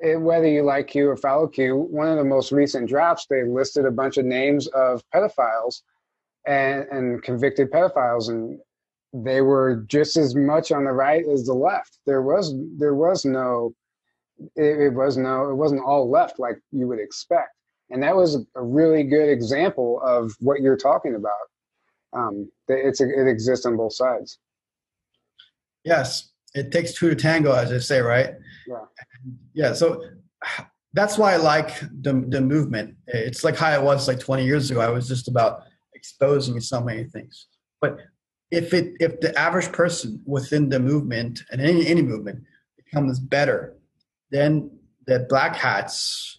it, whether you like Q or follow Q, one of the most recent drafts they listed a bunch of names of pedophiles and, and convicted pedophiles, and they were just as much on the right as the left. There was there was no it, it was no it wasn't all left like you would expect, and that was a really good example of what you're talking about um, it's it exists on both sides. Yes, it takes two to tango, as they say, right? Yeah. Yeah. So that's why I like the the movement. It's like how it was like 20 years ago. I was just about exposing so many things. But if it if the average person within the movement and any any movement becomes better, then the black hats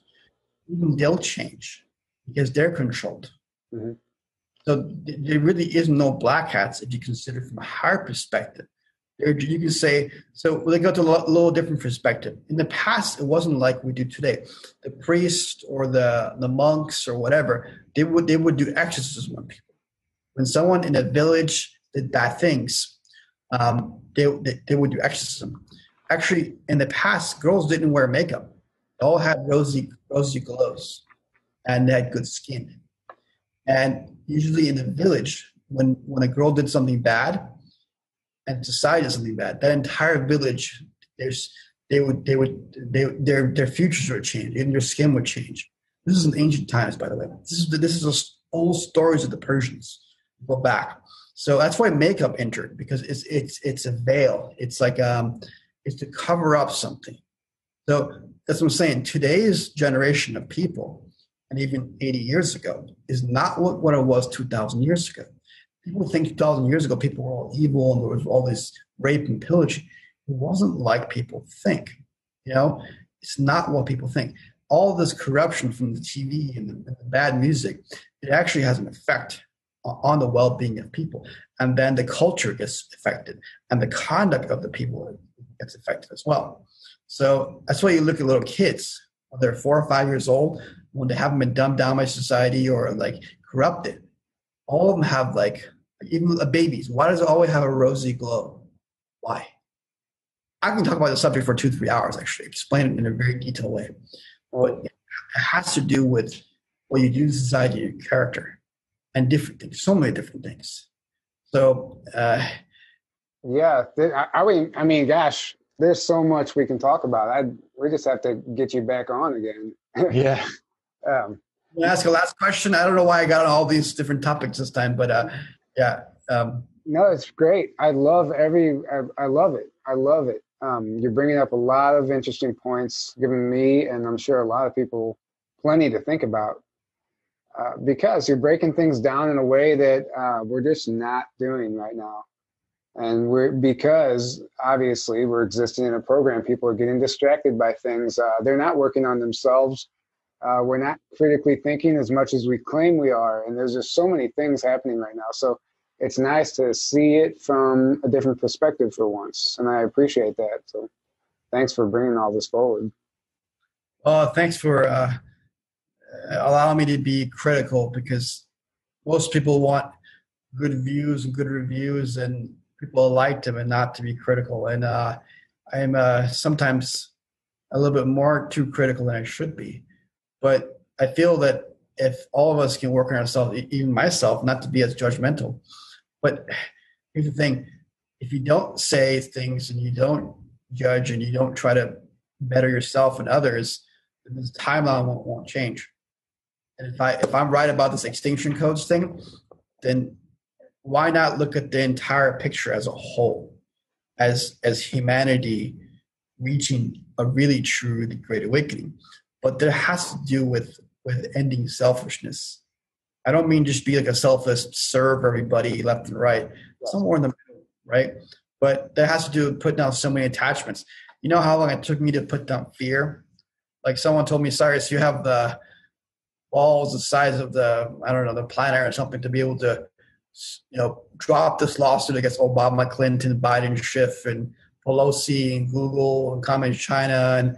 even they'll change because they're controlled. Mm-hmm. So there really is no black hats if you consider from a higher perspective. There, you can say, so they go to a little different perspective. In the past, it wasn't like we do today. The priests or the, the monks or whatever, they would they would do exorcism on people. When someone in a village did bad things, um, they, they, they would do exorcism. Actually, in the past, girls didn't wear makeup. They all had rosy rosy glows, and they had good skin. And usually in a village, when when a girl did something bad, and society did something bad, that entire village, there's they would they would they, their their futures would change, and their skin would change. This is in ancient times, by the way. This is the, this is old stories of the Persians. Go back. So that's why makeup entered because it's it's it's a veil. It's like um, it's to cover up something. So that's what I'm saying. Today's generation of people, and even 80 years ago, is not what, what it was 2,000 years ago. People think 2,000 years ago people were all evil and there was all this rape and pillage. It wasn't like people think. You know, it's not what people think. All this corruption from the TV and the, and the bad music, it actually has an effect on the well-being of people. And then the culture gets affected and the conduct of the people gets affected as well. So that's why you look at little kids when they're four or five years old when they haven't been dumbed down by society or like corrupted. All of them have like even babies. Why does it always have a rosy glow? Why? I can talk about the subject for two three hours actually explain it in a very detailed way. But it has to do with what you do to society your character and different things, so many different things. So, uh, yeah, I, I, I mean, gosh, there's so much we can talk about. I we just have to get you back on again. yeah. Um, ask a last question. I don't know why I got all these different topics this time, but uh, yeah. Um, no, it's great. I love every. I, I love it. I love it. Um, you're bringing up a lot of interesting points, giving me and I'm sure a lot of people plenty to think about. Uh, because you're breaking things down in a way that uh, we're just not doing right now. And we're because obviously we're existing in a program, people are getting distracted by things. Uh, they're not working on themselves. Uh, we're not critically thinking as much as we claim we are. And there's just so many things happening right now. So it's nice to see it from a different perspective for once. And I appreciate that. So thanks for bringing all this forward. Oh, thanks for uh, allow me to be critical because most people want good views and good reviews and people like them and not to be critical. And uh, i'm uh, sometimes a little bit more too critical than i should be. But i feel that if all of us can work on ourselves even myself not to be as judgmental. But here's the thing. If you don't say things and you don't judge and you don't try to better yourself and others the timeline won't, won't change and if I if I'm right about this extinction codes thing, then why not look at the entire picture as a whole, as as humanity reaching a really true great awakening? But there has to do with with ending selfishness. I don't mean just be like a selfless serve everybody left and right, somewhere in the middle, right? But that has to do with putting down so many attachments. You know how long it took me to put down fear? Like someone told me, Cyrus, you have the balls the size of the I don't know the planet or something to be able to you know drop this lawsuit against Obama, Clinton, Biden, Schiff, and Pelosi, and Google, and Communist China, and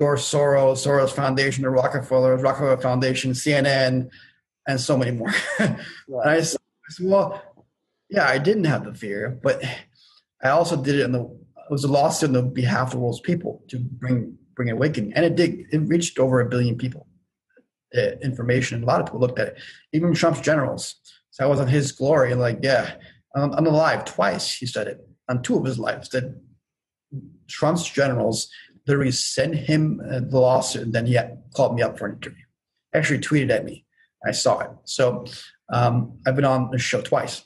George Soros, Soros Foundation, the Rockefeller, Rockefeller Foundation, CNN, and so many more. and I said, well, yeah, I didn't have the fear, but I also did it in the it was a lawsuit on the behalf of the world's people to bring bring awakening, and it did. It reached over a billion people information. A lot of people looked at it, even Trump's generals. So I was on his glory, and like, yeah, I'm, I'm alive twice. He said it on two of his lives that Trump's generals literally sent him uh, the lawsuit, and then he called me up for an interview. Actually, tweeted at me. I saw it. So um, I've been on the show twice,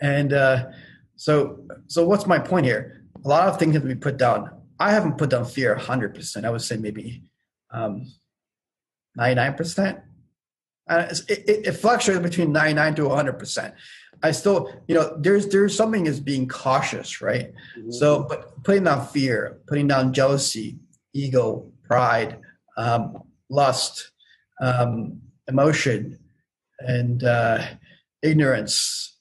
and uh, so so what's my point here? A lot of things have to be put down. I haven't put down fear 100%. I would say maybe um, 99%. Uh, it, it, it, fluctuates between 99 to 100%. I still, you know, there's there's something as being cautious, right? Mm-hmm. So, but putting down fear, putting down jealousy, ego, pride, um, lust, um, emotion, and uh, ignorance,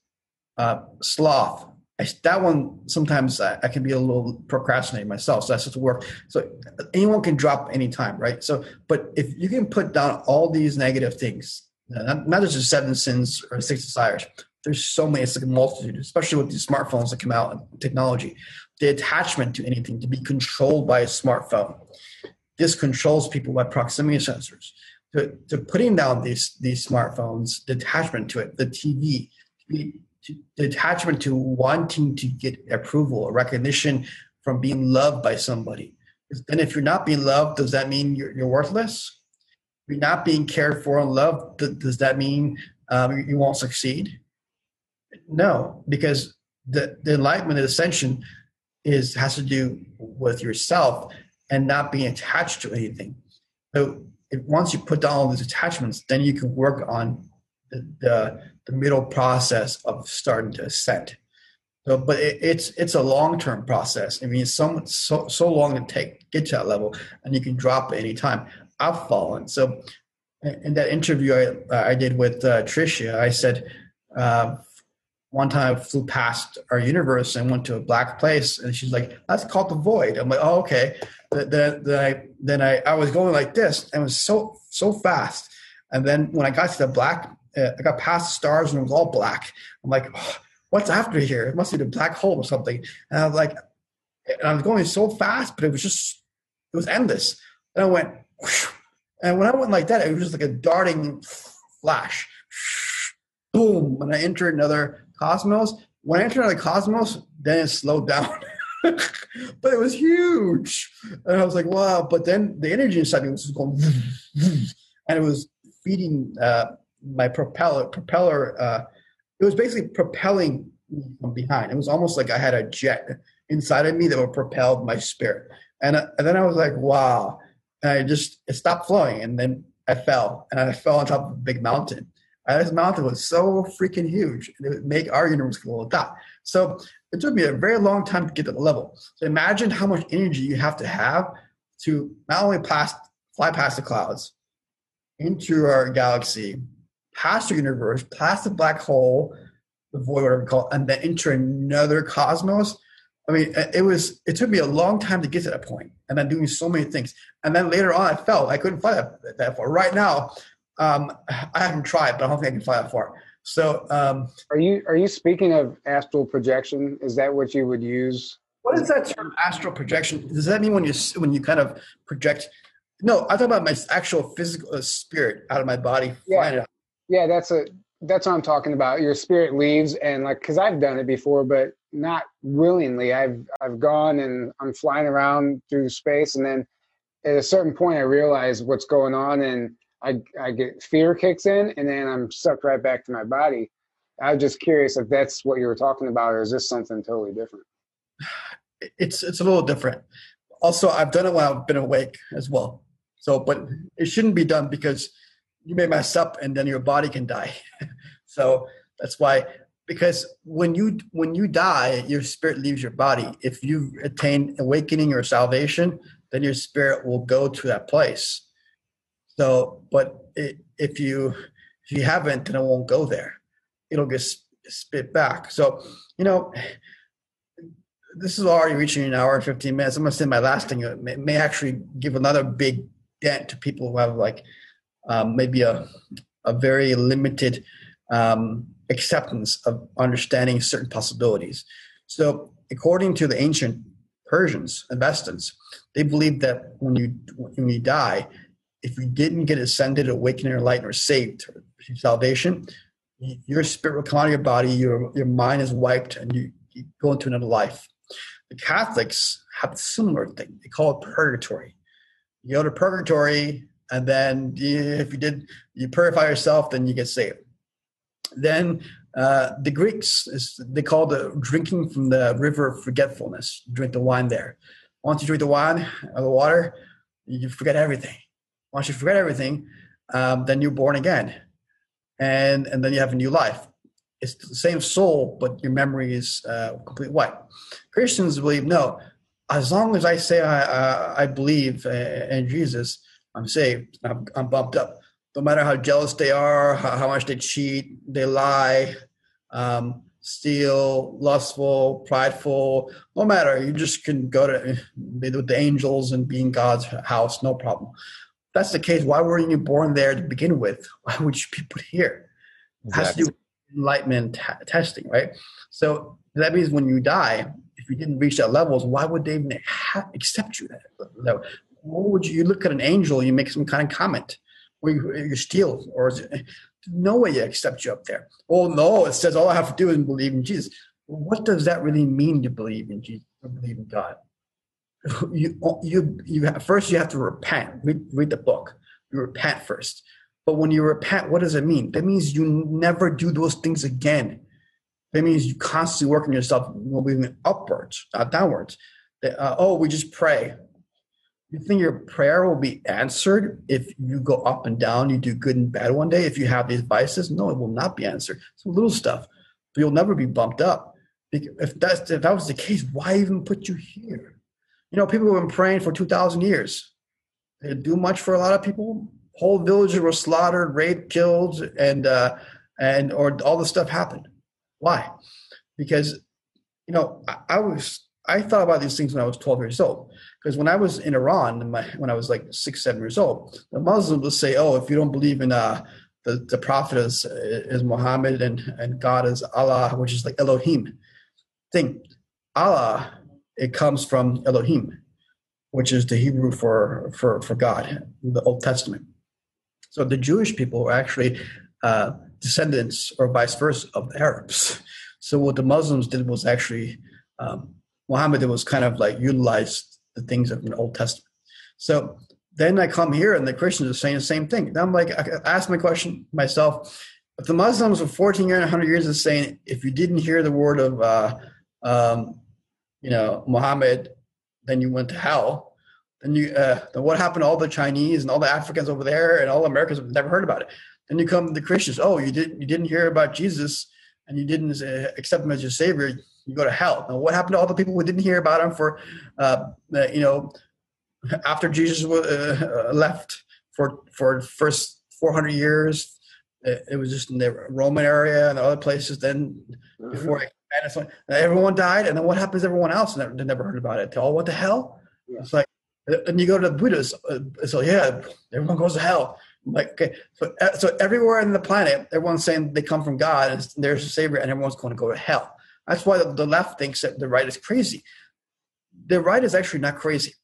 uh, sloth, I, that one sometimes I, I, can be a little procrastinating myself. So that's just work. So anyone can drop anytime, right? So, but if you can put down all these negative things, uh, not, not just the seven sins or six desires, there's so many, it's like a multitude, especially with these smartphones that come out and technology. The attachment to anything to be controlled by a smartphone. This controls people by proximity sensors. To, to putting down these these smartphones, the attachment to it, the TV, the attachment to wanting to get approval or recognition from being loved by somebody. Then, if you're not being loved, does that mean you're, you're worthless? you're not being cared for and loved, does that mean um, you won't succeed? No, because the, the enlightenment, the ascension, is has to do with yourself and not being attached to anything. So if, once you put down all these attachments, then you can work on the, the, the middle process of starting to ascend. So, but it, it's it's a long term process. I mean, so so long to take get to that level, and you can drop at any time. I've fallen. So, in that interview I I did with uh, Tricia, I said. Uh, one time I flew past our universe and went to a black place, and she's like, "That's called the void." I'm like, "Oh, okay." Then, then I then I, I was going like this, and it was so so fast. And then when I got to the black, uh, I got past the stars, and it was all black. I'm like, oh, "What's after here? It must be the black hole or something." And I was like, and I was going so fast, but it was just it was endless. And I went, and when I went like that, it was just like a darting flash, boom, When I entered another Cosmos. When I entered another Cosmos, then it slowed down. but it was huge. And I was like, wow. But then the energy inside me was just going, and it was feeding uh, my propeller. Propeller. Uh, it was basically propelling from behind. It was almost like I had a jet inside of me that would propel my spirit. And, uh, and then I was like, wow. And I just it stopped flowing, and then I fell, and I fell on top of a big mountain. This mountain was so freaking huge, and it would make our universe go dot. So it took me a very long time to get to the level. So imagine how much energy you have to have to not only pass, fly past the clouds, into our galaxy, past the universe, past the black hole, the void, whatever we call it, and then enter another cosmos. I mean, it was. It took me a long time to get to that point, and then doing so many things. And then later on, I felt I couldn't fly that, that far. Right now, um, I haven't tried, but I don't think I can fly that far. So, um, are you are you speaking of astral projection? Is that what you would use? What is that term, astral projection? Does that mean when you when you kind of project? No, I talk about my actual physical uh, spirit out of my body. Yeah, yeah, that's a that's what I'm talking about. Your spirit leaves, and like, because I've done it before, but not willingly. I've I've gone and I'm flying around through space, and then at a certain point, I realize what's going on, and I, I get fear kicks in and then I'm sucked right back to my body. I was just curious if that's what you were talking about, or is this something totally different? It's it's a little different. Also, I've done it while I've been awake as well. So, but it shouldn't be done because you may mess up and then your body can die. so that's why because when you when you die, your spirit leaves your body. If you attain awakening or salvation, then your spirit will go to that place so, but it, if you if you haven't, then it won't go there. It'll get spit back. So, you know, this is already reaching an hour and 15 minutes. I'm going to say my last thing it may, may actually give another big dent to people who have like um, maybe a, a very limited um, acceptance of understanding certain possibilities. So, according to the ancient Persians and Vestans, they believed that when you when you die, if you didn't get ascended, awakened, or light, or saved, or salvation, your spirit will come out of your body, your, your mind is wiped, and you, you go into another life. The Catholics have a similar thing. They call it purgatory. You go to purgatory, and then if you did, you purify yourself, then you get saved. Then uh, the Greeks, is, they call the drinking from the river of forgetfulness. Drink the wine there. Once you drink the wine or the water, you forget everything once you forget everything, um, then you're born again, and and then you have a new life. It's the same soul, but your memory is uh, white. Christians believe no. As long as I say I I, I believe uh, in Jesus, I'm saved. I'm, I'm bumped up. No matter how jealous they are, how, how much they cheat, they lie, um, steal, lustful, prideful, no matter. You just can go to be with the angels and be in God's house, no problem that's the case, why weren't you born there to begin with? Why would you be put here? Exactly. has to do with enlightenment t- testing, right? So that means when you die, if you didn't reach that levels, why would they even ha- accept you? That level? What would you, you look at an angel, you make some kind of comment, or you, you steal, or it, no way you accept you up there. Oh no, it says all I have to do is believe in Jesus. What does that really mean to believe in Jesus or believe in God? you you you have, first you have to repent read, read the book you repent first. But when you repent, what does it mean? That means you never do those things again. That means you constantly work on yourself, moving upwards, not downwards. Uh, oh, we just pray. You think your prayer will be answered if you go up and down, you do good and bad one day? If you have these vices, no, it will not be answered. Some little stuff, but you'll never be bumped up. If that's if that was the case, why even put you here? You know, people have been praying for two thousand years. They do much for a lot of people. Whole villages were slaughtered, raped, killed, and uh, and or all this stuff happened. Why? Because you know, I, I was I thought about these things when I was 12 years old. Because when I was in Iran, my, when I was like six, seven years old, the Muslims would say, "Oh, if you don't believe in uh, the the prophet is, is Muhammad and and God is Allah, which is like Elohim." Thing, Allah, it comes from Elohim, which is the Hebrew for for for God, the Old Testament. So the Jewish people were actually uh, descendants, or vice versa, of the Arabs. So what the Muslims did was actually um, Muhammad was kind of like utilized the things of the Old Testament. So then I come here and the Christians are saying the same thing. I'm like, I ask my question myself. If the Muslims of 14 years, 100 years is saying, if you didn't hear the word of, uh, um, you know, Muhammad, then you went to hell. Then you, uh, then what happened to all the Chinese and all the Africans over there and all the Americans have never heard about it? Then you come to the Christians. Oh, you didn't, you didn't hear about Jesus and you didn't uh, accept him as your savior you go to hell. Now, what happened to all the people who didn't hear about him for, uh, uh you know, after Jesus uh, left for for first 400 years? It was just in the Roman area and other places. Then mm-hmm. before everyone died, and then what happens to everyone else? They never, heard about it. Oh, what the hell? Yeah. It's like, and you go to the Buddhists. Uh, so yeah, everyone goes to hell. Like okay, so so everywhere in the planet, everyone's saying they come from God and there's a savior, and everyone's going to go to hell. That's why the left thinks that the right is crazy. The right is actually not crazy.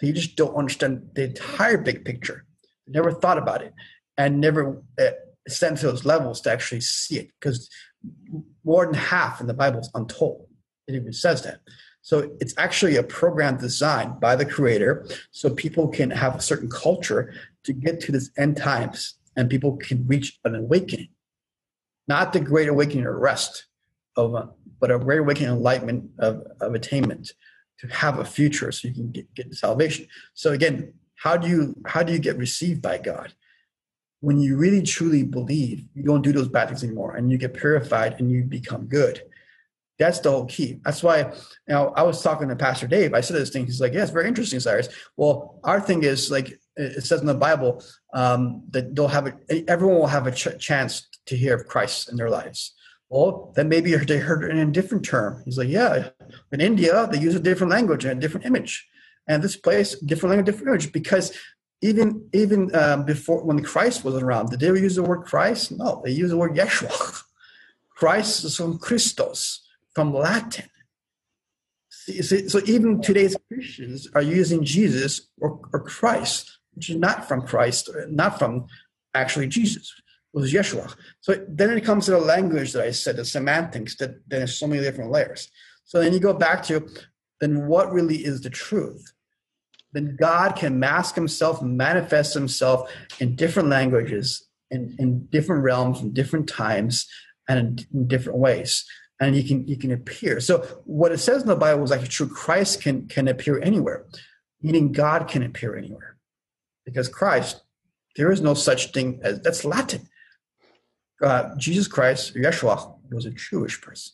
They just don't understand the entire big picture. They never thought about it and never uh, to those levels to actually see it because more than half in the Bible is untold. It even says that. So it's actually a program designed by the creator so people can have a certain culture to get to this end times and people can reach an awakening. Not the great awakening or rest of but a great awakening enlightenment of, of attainment to have a future so you can get, get salvation. So again, how do you how do you get received by God? When you really truly believe, you don't do those bad things anymore and you get purified and you become good. That's the whole key. That's why you know I was talking to Pastor Dave. I said this thing. He's like, "Yeah, it's very interesting, Cyrus." Well, our thing is like it says in the Bible um, that they'll have a, everyone will have a ch- chance to hear of Christ in their lives. Well, then maybe they heard it in a different term. He's like, yeah, in India, they use a different language and a different image. And this place, different language, different image. Because even even um, before, when Christ was around, did they use the word Christ? No, they use the word Yeshua. Christ is from Christos, from Latin. So even today's Christians are using Jesus or, or Christ, which is not from Christ, not from actually Jesus was Yeshua. So then it comes to the language that I said, the semantics, that there's so many different layers. So then you go back to then what really is the truth? Then God can mask himself, manifest himself in different languages, in, in different realms, in different times, and in, in different ways. And he can he can appear. So what it says in the Bible is actually true. Christ can can appear anywhere, meaning God can appear anywhere. Because Christ, there is no such thing as that's Latin uh, Jesus Christ, Yeshua, was a Jewish person.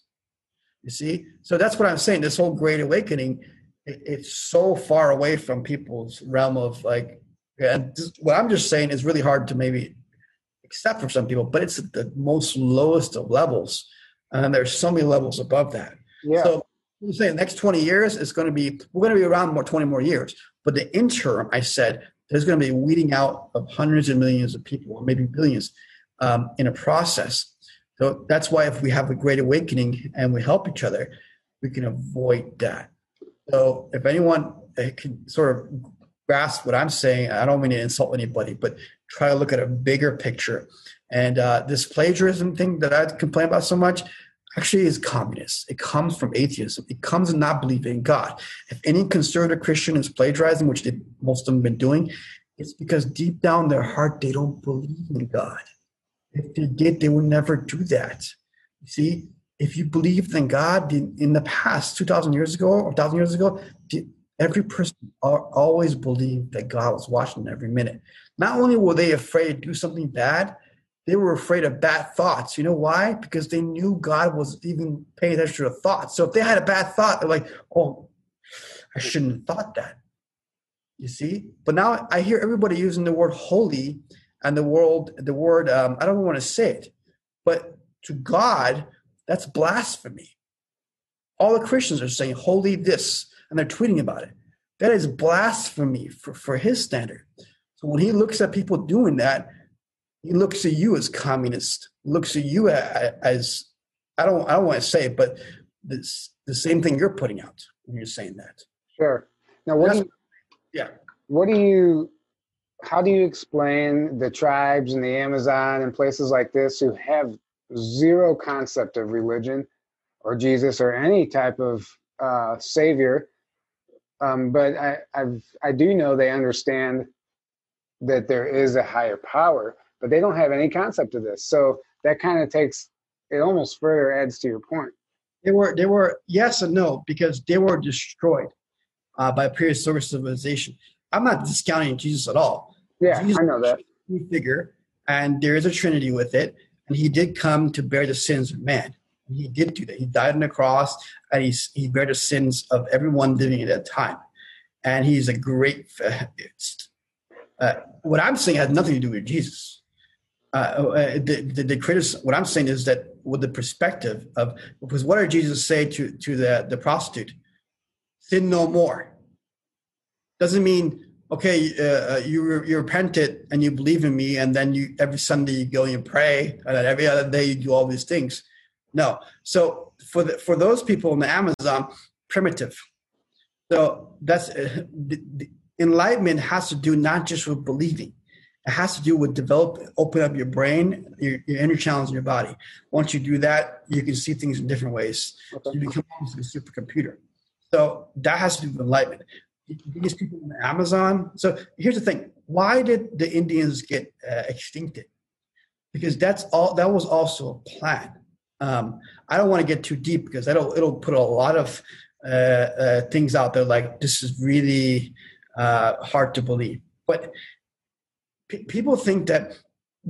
You see? So that's what I'm saying. This whole Great Awakening, it, it's so far away from people's realm of like, and this, what I'm just saying is really hard to maybe accept for some people, but it's at the most lowest of levels. And there's so many levels above that. Yeah. So I'm saying next 20 years is going to be, we're going to be around more 20 more years. But the interim, I said, there's going to be weeding out of hundreds of millions of people, or maybe billions um, in a process. So that's why if we have a great awakening and we help each other, we can avoid that. So if anyone uh, can sort of grasp what I'm saying, I don't mean to insult anybody, but try to look at a bigger picture. And uh, this plagiarism thing that I complain about so much actually is communist. It comes from atheism. It comes not believing in God. If any conservative Christian is plagiarizing, which they, most of them have been doing, It's because deep down their heart, they don't believe in God. If they did, they would never do that. You see, if you believed in God in, the past, 2,000 years ago or 1,000 years ago, every person always believed that God was watching every minute. Not only were they afraid to do something bad, they were afraid of bad thoughts. You know why? Because they knew God was even paying attention to thoughts. So if they had a bad thought, they're like, oh, I shouldn't have thought that. You see? But now I hear everybody using the word holy and the world, the word, um, I don't want to say it, but to God, that's blasphemy. All the Christians are saying holy this, and they're tweeting about it. That is blasphemy for, for his standard. So when he looks at people doing that, he looks at you as communist, looks at you as, as I don't I don't want to say it, but this the same thing you're putting out when you're saying that. Sure. Now what do you, yeah. What do you how do you explain the tribes in the Amazon and places like this who have zero concept of religion or Jesus or any type of uh, savior? Um, but I, I've, I do know they understand that there is a higher power, but they don't have any concept of this. So that kind of takes it almost further adds to your point. They were they were yes and no because they were destroyed uh, by prehistoric civilization. I'm not discounting Jesus at all. Yeah, Jesus I know that. Figure, and there is a Trinity with it, and He did come to bear the sins of man. He did do that. He died on the cross, and he he bare the sins of everyone living at that time. And He's a great. Uh, what I'm saying has nothing to do with Jesus. Uh, uh, the, the, the what I'm saying is that with the perspective of, because what did Jesus say to, to the, the prostitute? Sin no more. Doesn't mean, okay, uh, uh you, you repented and you believe in me, and then you every Sunday you go and you pray, and then every other day you do all these things. No. So for the, for those people in the Amazon, primitive. So that's uh, the, the enlightenment has to do not just with believing it has to do with develop, open up your brain, your, your inner channels in your body. Once you do that, you can see things in different ways. Okay. you become almost like a supercomputer. So that has to do with enlightenment. These people the Amazon. So here's the thing: Why did the Indians get uh, extincted? Because that's all. That was also a plan. Um, I don't want to get too deep because it'll it'll put a lot of uh, uh, things out there. Like this is really uh, hard to believe, but people think that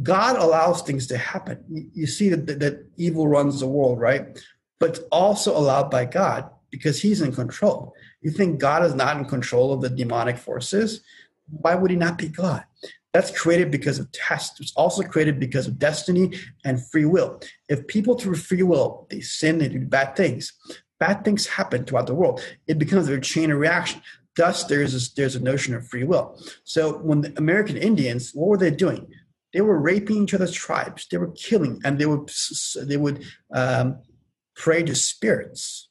God allows things to happen. You see that, that, that evil runs the world, right? But also allowed by God because He's in control. You think God is not in control of the demonic forces? Why would He not be God? That's created because of test. It's also created because of destiny and free will. If people through free will they sin, they do bad things. Bad things happen throughout the world. It becomes a chain of reaction. Thus, there's a, there's a notion of free will. So when the American Indians, what were they doing? They were raping each other's tribes. They were killing, and they would they would um, pray to spirits.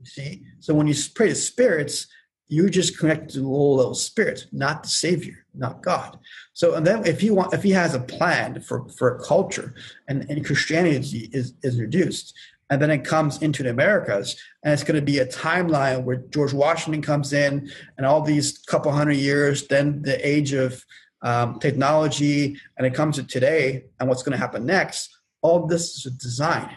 You see, so when you pray to spirits, you're just connect to low level spirits, not the Savior, not God. So, and then if he want, if he has a plan for for a culture, and, and Christianity is is reduced, and then it comes into the Americas, and it's going to be a timeline where George Washington comes in, and all these couple hundred years, then the age of um, technology, and it comes to today, and what's going to happen next. All this is a design.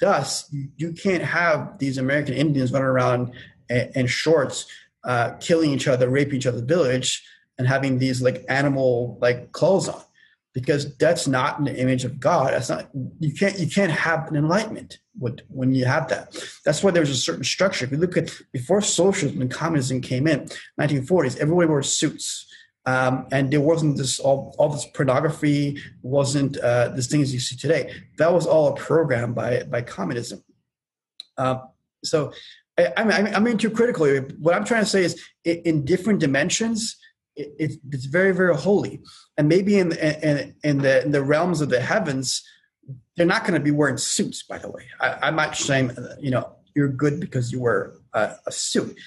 Thus, you, can't have these American Indians running around in, shorts, uh, killing each other, raping each other's village, and having these like animal like clothes on because that's not an image of God. That's not you can't you can't have an enlightenment when you have that. That's why there's a certain structure. If you look at before socialism and communism came in, 1940s, everybody wore suits. Um, and there wasn't this all, all this pornography wasn't uh, these things you see today. That was all a program by by communism. Uh, so I, I mean, I mean, too critically. What I'm trying to say is, in different dimensions, it, it's, it's very very holy and maybe in in, in the in the realms of the heavens they're not going to be wearing suits by the way I, am not saying you know you're good because you wear a, a, suit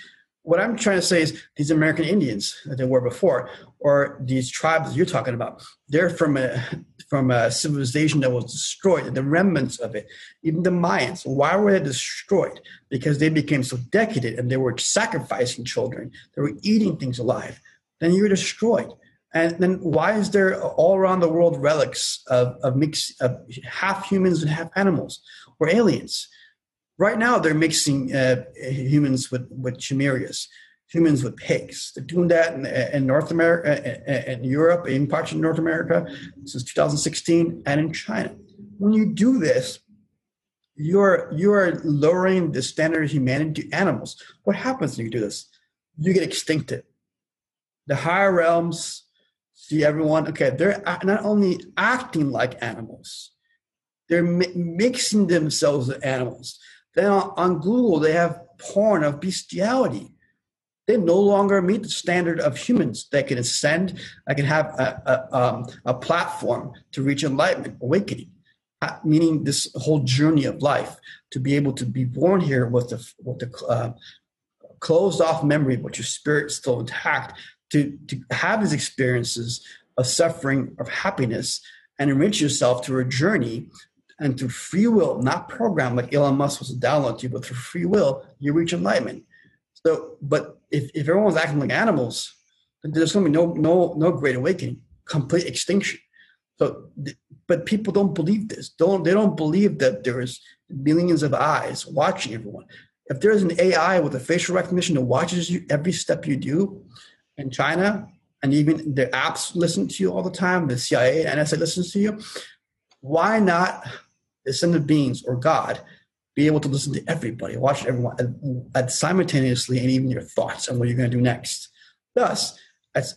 what i'm trying to say is these american indians that they were before or these tribes you're talking about they're from a from a civilization that was destroyed the remnants of it even the mayans why were they destroyed because they became so decadent and they were sacrificing children they were eating things alive then you're destroyed. And then why is there all around the world relics of, of mix of half humans and half animals or aliens? Right now, they're mixing uh, humans with, with chimeras, humans with pigs. They're doing that in, in North America, uh, uh, uh, in Europe, in parts of North America since 2016, and in China. When you do this, you're you're lowering the standard of humanity to animals. What happens when you do this? You get extincted. The higher realms see everyone. Okay, they're not only acting like animals, they're mi- mixing themselves with animals. Then on, Google, they have porn of bestiality. They no longer meet the standard of humans that can ascend, that can have a, a, um, a platform to reach enlightenment, awakening meaning this whole journey of life to be able to be born here with the with the uh, closed off memory but your spirit still intact to to have these experiences of suffering of happiness and enrich yourself through a journey and through free will not program like elon musk was to download you but through free will you reach enlightenment so but if, if everyone's acting like animals then there's going to be no no no great awakening complete extinction so but people don't believe this. Don't they don't believe that there's millions of eyes watching everyone. If there's an AI with a facial recognition that watches you every step you do in China, and even the apps listen to you all the time, the CIA and NSA listens to you, why not ascended beings or God be able to listen to everybody, watch everyone at, at simultaneously, and even your thoughts on what you're going to do next. Thus,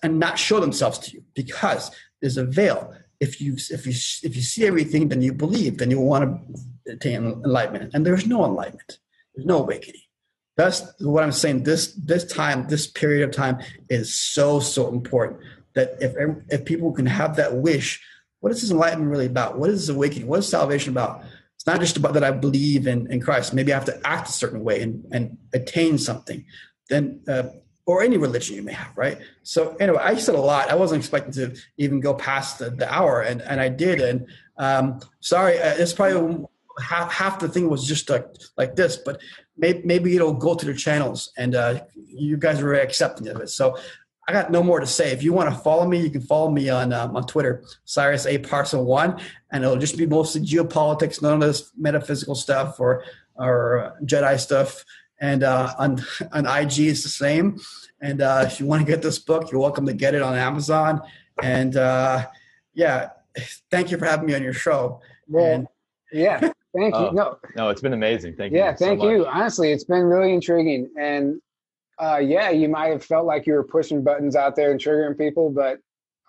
and not show themselves to you because there's a veil if you if you if you see everything, then you believe, then you want to attain enlightenment. And there's no enlightenment. There's no awakening. That's what I'm saying. This this time, this period of time is so so important that if if people can have that wish, what is this enlightenment really about? What is this awakening? What is salvation about? It's not just about that I believe in, in Christ. Maybe I have to act a certain way and, and attain something. Then uh, or any religion you may have, right? So anyway, I said a lot. I wasn't expecting to even go past the, the hour, and, and I did. And um, sorry, uh, it's probably half, half the thing was just like like this, but maybe, maybe it'll go to the channels, and uh, you guys are accepting of it. So I got no more to say. If you want to follow me, you can follow me on um, on Twitter, Cyrus A Parsa One, and it'll just be mostly geopolitics, none of this metaphysical stuff or or Jedi stuff and uh, on on IG it's the same. And uh, if you want to get this book, you're welcome to get it on Amazon. And uh, yeah, thank you for having me on your show. Well, and, yeah, thank you. Oh, no, no, it's been amazing. Thank you. Yeah, thank so you. Honestly, it's been really intriguing. And uh, yeah, you might have felt like you were pushing buttons out there and triggering people, but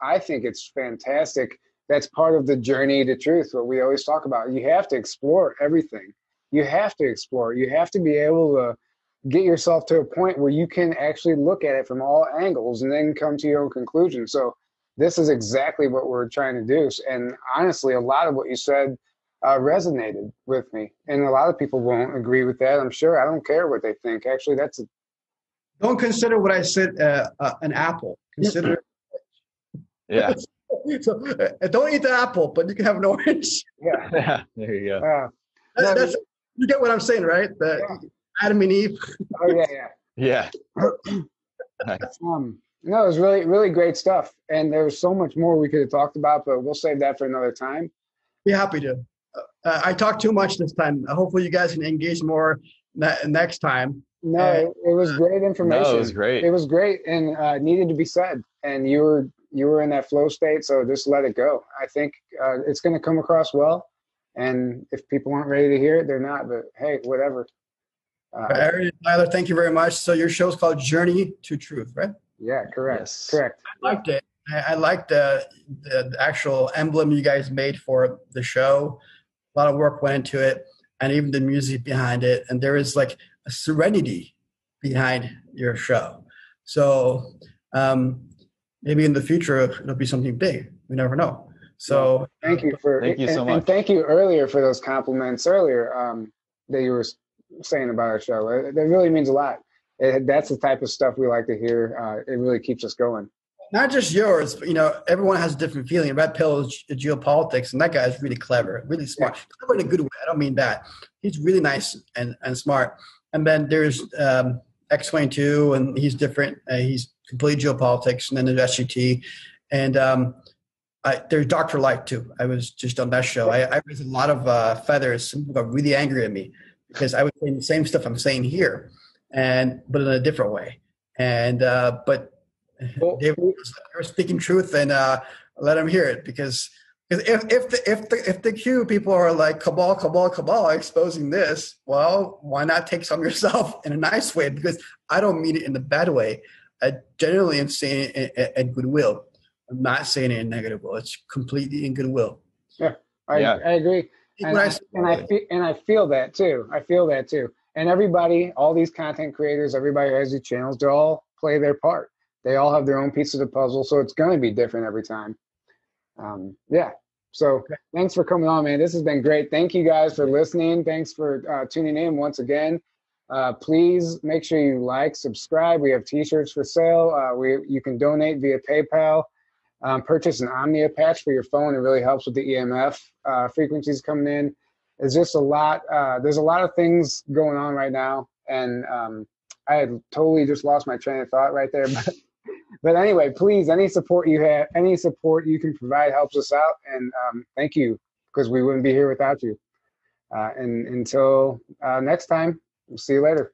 I think it's fantastic. That's part of the journey to truth, what we always talk about. You have to explore everything you have to explore. You have to be able to get yourself to a point where you can actually look at it from all angles and then come to your own conclusion. So this is exactly what we're trying to do. And honestly, a lot of what you said uh, resonated with me, and a lot of people won't agree with that. I'm sure. I don't care what they think. Actually, that's don't consider what I said uh, uh, an apple. Consider. yeah. so uh, don't eat the apple, but you can have an orange. Yeah. yeah. There you go. Uh, that's, that's, you get what I'm saying, right? The yeah. Adam and Eve. oh yeah, yeah. Yeah. um, no, it was really, really great stuff, and there was so much more we could have talked about, but we'll save that for another time. Be happy to. Uh, I talked too much this time. Hopefully, you guys can engage more ne- next time. No, and, it, was great information. No, it was great. It was great and uh, needed to be said. And you were you were in that flow state, so just let it go. I think uh, it's going to come across well. And if people aren't ready to hear it, they're not. But hey, whatever. Uh, Aaron Tyler, thank you very much. So your show is called Journey to Truth, right? Yeah, correct. Yes. Correct. I liked it. I, I liked the, the, the actual emblem you guys made for the show. A lot of work went into it, and even the music behind it. And there is like a serenity behind your show. So um, maybe in the future it'll be something big. We never know. So thank you for thank you so and, much. And thank you earlier for those compliments earlier um, that you were saying about our show. It, it really means a lot. It, that's the type of stuff we like to hear. Uh, it really keeps us going. Not just yours, but you know, everyone has a different feeling. Red Pill is geopolitics, and that guy is really clever, really smart. Yeah. Clever in a good way. I don't mean that. He's really nice and, and smart. And then there's um, X22, and he's different. Uh, he's completely geopolitics. And then there's SGT And um, I, there's Doctor Light too. I was just on that show. I, I raised a lot of uh, feathers. Some people got really angry at me because I was saying the same stuff I'm saying here, and but in a different way. And uh, but well, they were speaking truth, and uh, let them hear it because if if the if the if the Q people are like cabal cabal cabal exposing this, well, why not take some yourself in a nice way? Because I don't mean it in the bad way. I generally am saying it in, in goodwill. I'm not saying it in negative will. It's completely in goodwill. Yeah, I, yeah. I agree. And I, and I feel, and I feel that too. I feel that too. And everybody, all these content creators, everybody who has these channels, they all play their part. They all have their own piece of the puzzle, so it's going to be different every time. Um, yeah. So thanks for coming on, man. This has been great. Thank you guys for listening. Thanks for uh, tuning in once again. Uh, please make sure you like, subscribe. We have T-shirts for sale. Uh, we you can donate via PayPal. Um, purchase an Omnia patch for your phone. It really helps with the EMF uh, frequencies coming in. It's just a lot. Uh, there's a lot of things going on right now, and um, I had totally just lost my train of thought right there. But but anyway, please, any support you have, any support you can provide helps us out, and um, thank you because we wouldn't be here without you. Uh, and until uh, next time, we'll see you later.